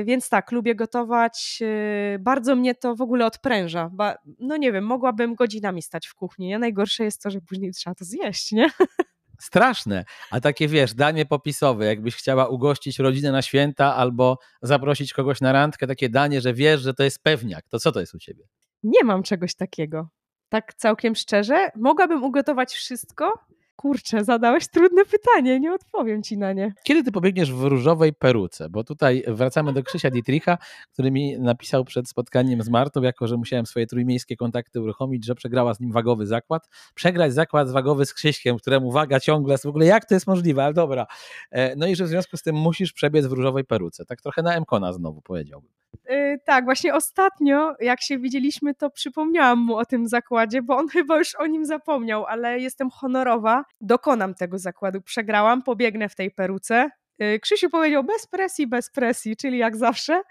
więc tak, lubię gotować. Yy, bardzo mnie to w ogóle odpręża. No nie wiem, mogłabym godzinami stać w kuchni. Najgorsze jest to, że później trzeba to zjeść, nie? Straszne. A takie wiesz, danie popisowe, jakbyś chciała ugościć rodzinę na święta albo zaprosić kogoś na randkę, takie danie, że wiesz, że to jest pewniak, to co to jest u ciebie? Nie mam czegoś takiego. Tak całkiem szczerze, mogłabym ugotować wszystko, Kurczę, zadałeś trudne pytanie, nie odpowiem ci na nie. Kiedy ty pobiegniesz w różowej peruce? Bo tutaj wracamy do Krzysia Dietricha, który mi napisał przed spotkaniem z Martą, jako że musiałem swoje trójmiejskie kontakty uruchomić, że przegrała z nim wagowy zakład. Przegrać zakład wagowy z Krzyśkiem, któremu waga ciągle jest w ogóle, jak to jest możliwe, ale dobra. E, no i że w związku z tym musisz przebiec w różowej peruce. Tak trochę na Mkona znowu powiedziałbym. Yy, tak, właśnie ostatnio, jak się widzieliśmy, to przypomniałam mu o tym zakładzie, bo on chyba już o nim zapomniał, ale jestem honorowa, dokonam tego zakładu. Przegrałam, pobiegnę w tej peruce. Yy, Krzysiu powiedział bez presji, bez presji, czyli jak zawsze.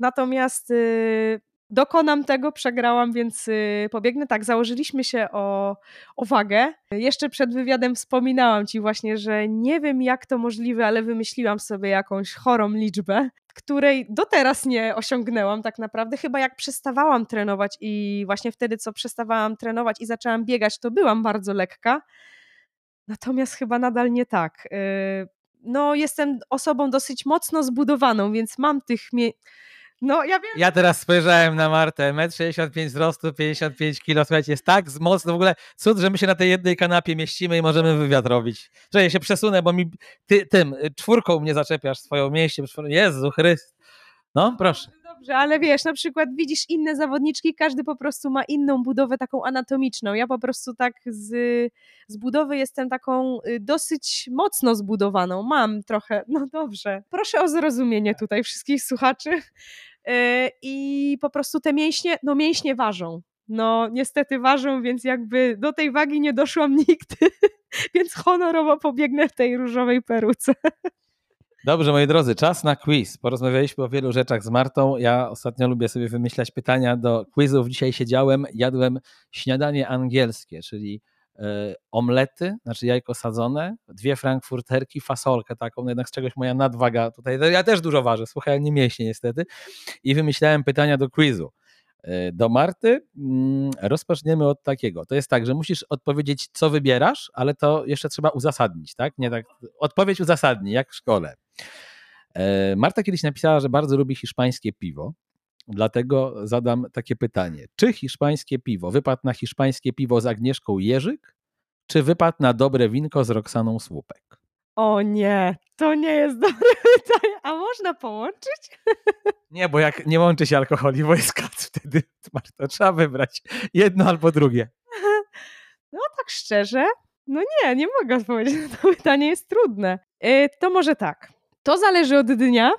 Natomiast yy, dokonam tego, przegrałam, więc y, pobiegnę. Tak, założyliśmy się o, o wagę. Jeszcze przed wywiadem wspominałam ci właśnie, że nie wiem jak to możliwe, ale wymyśliłam sobie jakąś chorą liczbę, której do teraz nie osiągnęłam tak naprawdę. Chyba jak przestawałam trenować i właśnie wtedy, co przestawałam trenować i zaczęłam biegać, to byłam bardzo lekka. Natomiast chyba nadal nie tak. Y, no, jestem osobą dosyć mocno zbudowaną, więc mam tych. Mie- no, ja wiem. Ja teraz spojrzałem na Martę, 1,65 m wzrostu, 55 kg, słuchajcie, jest tak mocno, w ogóle cud, że my się na tej jednej kanapie mieścimy i możemy wywiad robić. Że ja się przesunę, bo mi ty, tym czwórką mnie zaczepiasz swoją mieście. Jezu Chryst. No, proszę. Dobrze, ale wiesz, na przykład widzisz inne zawodniczki, każdy po prostu ma inną budowę taką anatomiczną. Ja po prostu tak z, z budowy jestem taką y, dosyć mocno zbudowaną. Mam trochę, no dobrze. Proszę o zrozumienie tutaj wszystkich słuchaczy. Y, i po prostu te mięśnie, no mięśnie ważą. No niestety ważą, więc jakby do tej wagi nie doszłam nigdy, więc honorowo pobiegnę w tej różowej peruce. Dobrze, moi drodzy, czas na quiz. Porozmawialiśmy o wielu rzeczach z Martą. Ja ostatnio lubię sobie wymyślać pytania do quizów. Dzisiaj siedziałem, jadłem śniadanie angielskie, czyli omlety, znaczy jajko sadzone, dwie frankfurterki, fasolkę taką, no jednak z czegoś moja nadwaga tutaj, ja też dużo ważę, słuchaj, nie mięśnie niestety i wymyślałem pytania do quizu. E, do Marty mm, rozpoczniemy od takiego. To jest tak, że musisz odpowiedzieć, co wybierasz, ale to jeszcze trzeba uzasadnić, tak? Nie tak. Odpowiedź uzasadni, jak w szkole. E, Marta kiedyś napisała, że bardzo lubi hiszpańskie piwo. Dlatego zadam takie pytanie. Czy hiszpańskie piwo wypadł na hiszpańskie piwo z Agnieszką Jerzyk, czy wypadł na dobre winko z Roxaną Słupek? O nie, to nie jest dobre pytanie. A można połączyć? Nie, bo jak nie łączy się alkoholi, bo jest kat wtedy, to trzeba wybrać jedno albo drugie. No tak szczerze, no nie, nie mogę odpowiedzieć na to pytanie, jest trudne. Yy, to może tak. To zależy od dnia,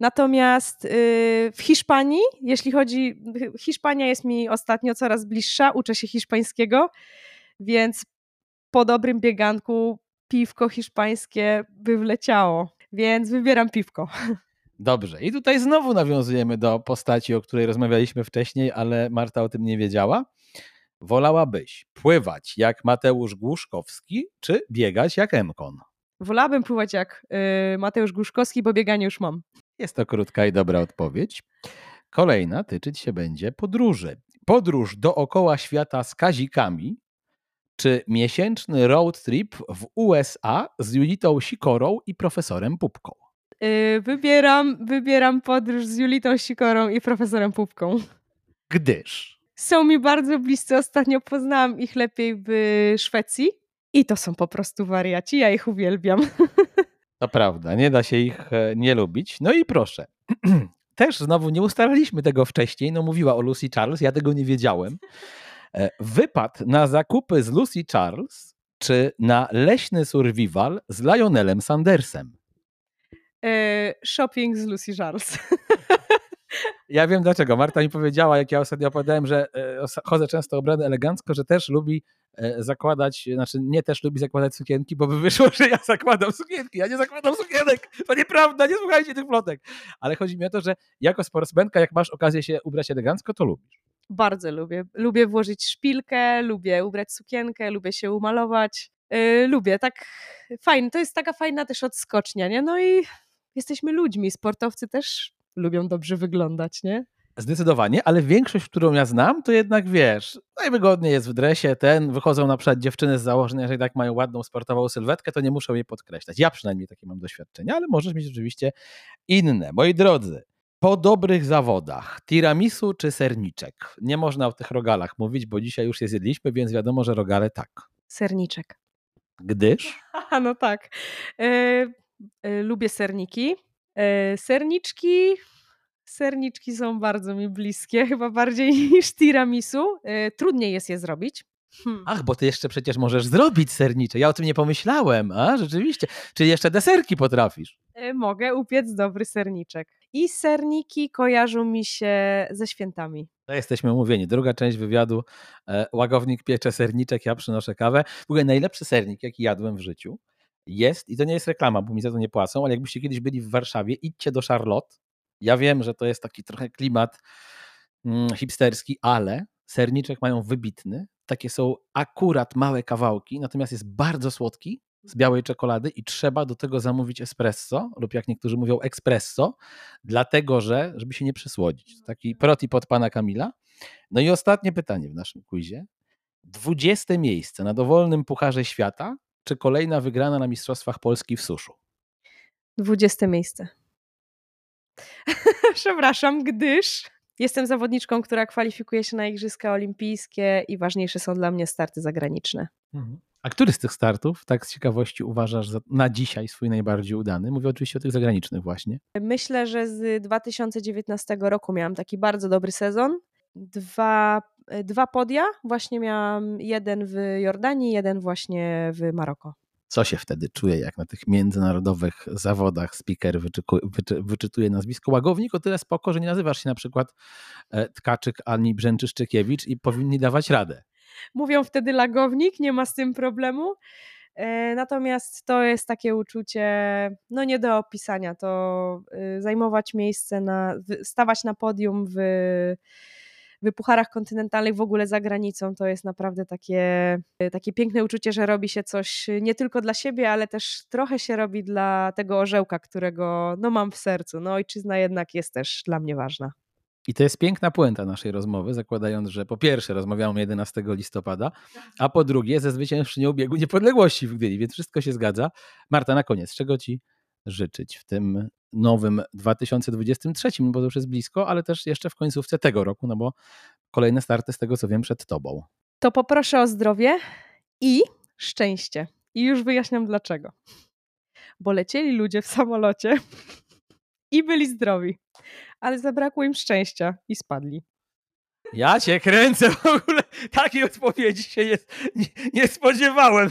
Natomiast y, w Hiszpanii, jeśli chodzi, Hiszpania jest mi ostatnio coraz bliższa, uczę się hiszpańskiego, więc po dobrym bieganku piwko hiszpańskie by wleciało, więc wybieram piwko. Dobrze. I tutaj znowu nawiązujemy do postaci, o której rozmawialiśmy wcześniej, ale Marta o tym nie wiedziała. Wolałabyś pływać jak Mateusz Głuszkowski, czy biegać jak Emkon? Wolałabym pływać jak y, Mateusz Głuszkowski, bo bieganie już mam. Jest to krótka i dobra odpowiedź. Kolejna tyczyć się będzie podróży. Podróż dookoła świata z kazikami, czy miesięczny road trip w USA z Julitą Sikorą i profesorem Pupką? Yy, wybieram, wybieram podróż z Julitą Sikorą i profesorem Pupką. Gdyż? Są mi bardzo bliscy. Ostatnio poznałam ich lepiej w Szwecji i to są po prostu wariaci. Ja ich uwielbiam. To prawda, nie da się ich e, nie lubić. No i proszę. Też znowu nie ustalaliśmy tego wcześniej. No mówiła o Lucy Charles, ja tego nie wiedziałem. E, wypad na zakupy z Lucy Charles czy na leśny survival z Lionelem Sandersem? E, shopping z Lucy Charles. Ja wiem dlaczego. Marta mi powiedziała, jak ja ostatnio opowiadałem, że e, chodzę często ubrany elegancko, że też lubi e, zakładać, znaczy nie też lubi zakładać sukienki, bo by wyszło, że ja zakładam sukienki. Ja nie zakładam sukienek. To nieprawda, nie słuchajcie tych plotek. Ale chodzi mi o to, że jako sportsmenka, jak masz okazję się ubrać elegancko, to lubisz. Bardzo lubię. Lubię włożyć szpilkę, lubię ubrać sukienkę, lubię się umalować. Yy, lubię, tak fajnie. To jest taka fajna też odskocznia, nie? No i jesteśmy ludźmi. Sportowcy też lubią dobrze wyglądać, nie? Zdecydowanie, ale większość, którą ja znam, to jednak wiesz, najwygodniej jest w dresie, ten, wychodzą na przykład dziewczyny z założenia, że tak mają ładną sportową sylwetkę, to nie muszą jej podkreślać. Ja przynajmniej takie mam doświadczenia, ale możesz mieć oczywiście inne. Moi drodzy, po dobrych zawodach, tiramisu czy serniczek? Nie można o tych rogalach mówić, bo dzisiaj już je zjedliśmy, więc wiadomo, że rogale tak. Serniczek. Gdyż? No tak. E, e, lubię serniki. E, serniczki serniczki są bardzo mi bliskie, chyba bardziej niż tiramisu. E, trudniej jest je zrobić. Hmm. Ach, bo ty jeszcze przecież możesz zrobić sernicze. Ja o tym nie pomyślałem. A, rzeczywiście. Czyli jeszcze deserki potrafisz. E, mogę upiec dobry serniczek. I serniki kojarzą mi się ze świętami. To jesteśmy umówieni. Druga część wywiadu. Łagownik piecze serniczek, ja przynoszę kawę. W ogóle najlepszy sernik, jaki jadłem w życiu, jest, i to nie jest reklama, bo mi za to nie płacą, ale jakbyście kiedyś byli w Warszawie, idźcie do Charlotte ja wiem, że to jest taki trochę klimat mm, hipsterski, ale serniczek mają wybitny. Takie są akurat małe kawałki, natomiast jest bardzo słodki z białej czekolady i trzeba do tego zamówić espresso lub jak niektórzy mówią espresso, dlatego że, żeby się nie przysłodzić. Taki protip od pana Kamila. No i ostatnie pytanie w naszym quizie. Dwudzieste miejsce na dowolnym Pucharze Świata, czy kolejna wygrana na Mistrzostwach Polski w suszu? Dwudzieste miejsce. Przepraszam, gdyż jestem zawodniczką, która kwalifikuje się na Igrzyska Olimpijskie i ważniejsze są dla mnie starty zagraniczne. Mhm. A który z tych startów, tak z ciekawości, uważasz za, na dzisiaj swój najbardziej udany? Mówię oczywiście o tych zagranicznych właśnie. Myślę, że z 2019 roku miałam taki bardzo dobry sezon. Dwa, dwa podia, właśnie miałam jeden w Jordanii, jeden właśnie w Maroko co się wtedy czuje, jak na tych międzynarodowych zawodach speaker wyczytuje nazwisko łagownik, o tyle spoko, że nie nazywasz się na przykład e, Tkaczyk ani Brzęczyszczykiewicz i powinni dawać radę. Mówią wtedy lagownik, nie ma z tym problemu. E, natomiast to jest takie uczucie, no nie do opisania. To y, zajmować miejsce, na, stawać na podium w w pucharach kontynentalnych, w ogóle za granicą, to jest naprawdę takie, takie piękne uczucie, że robi się coś nie tylko dla siebie, ale też trochę się robi dla tego orzełka, którego no, mam w sercu. No ojczyzna jednak jest też dla mnie ważna. I to jest piękna puenta naszej rozmowy, zakładając, że po pierwsze rozmawiamy 11 listopada, a po drugie ze zwyciężczynią biegu niepodległości w Gdyni, więc wszystko się zgadza. Marta, na koniec, czego Ci życzyć w tym nowym 2023, bo to już jest blisko, ale też jeszcze w końcówce tego roku, no bo kolejne starty z tego co wiem przed Tobą. To poproszę o zdrowie i szczęście. I już wyjaśniam dlaczego. Bo lecieli ludzie w samolocie i byli zdrowi, ale zabrakło im szczęścia i spadli. Ja cię kręcę w ogóle. Takiej odpowiedzi się nie, nie, nie spodziewałem.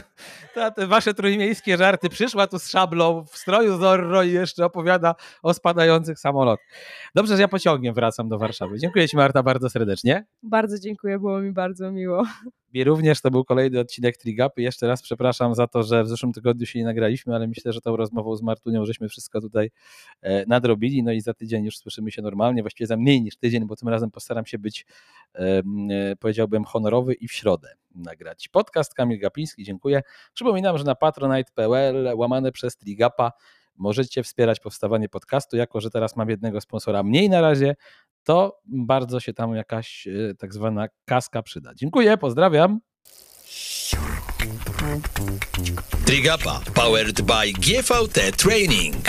Ta, te wasze trójmiejskie żarty. Przyszła tu z szablą w stroju Zorro i jeszcze opowiada o spadających samolotach. Dobrze, że ja pociągiem wracam do Warszawy. Dziękuję Ci Marta bardzo serdecznie. Bardzo dziękuję, było mi bardzo miło. Mi również to był kolejny odcinek Trigapy. Jeszcze raz przepraszam za to, że w zeszłym tygodniu się nie nagraliśmy, ale myślę, że tą rozmową z Martunią żeśmy wszystko tutaj e, nadrobili. No i za tydzień już słyszymy się normalnie, właściwie za mniej niż tydzień, bo tym razem postaram się być, e, powiedziałbym, honorowy i w środę nagrać podcast. Kamil Gapiński, dziękuję. Przypominam, że na patronite.pl łamane przez Trigapa możecie wspierać powstawanie podcastu. Jako, że teraz mam jednego sponsora mniej na razie, to bardzo się tam jakaś e, tak zwana kaska przyda. Dziękuję, pozdrawiam. Trigapa powered by GVT Training.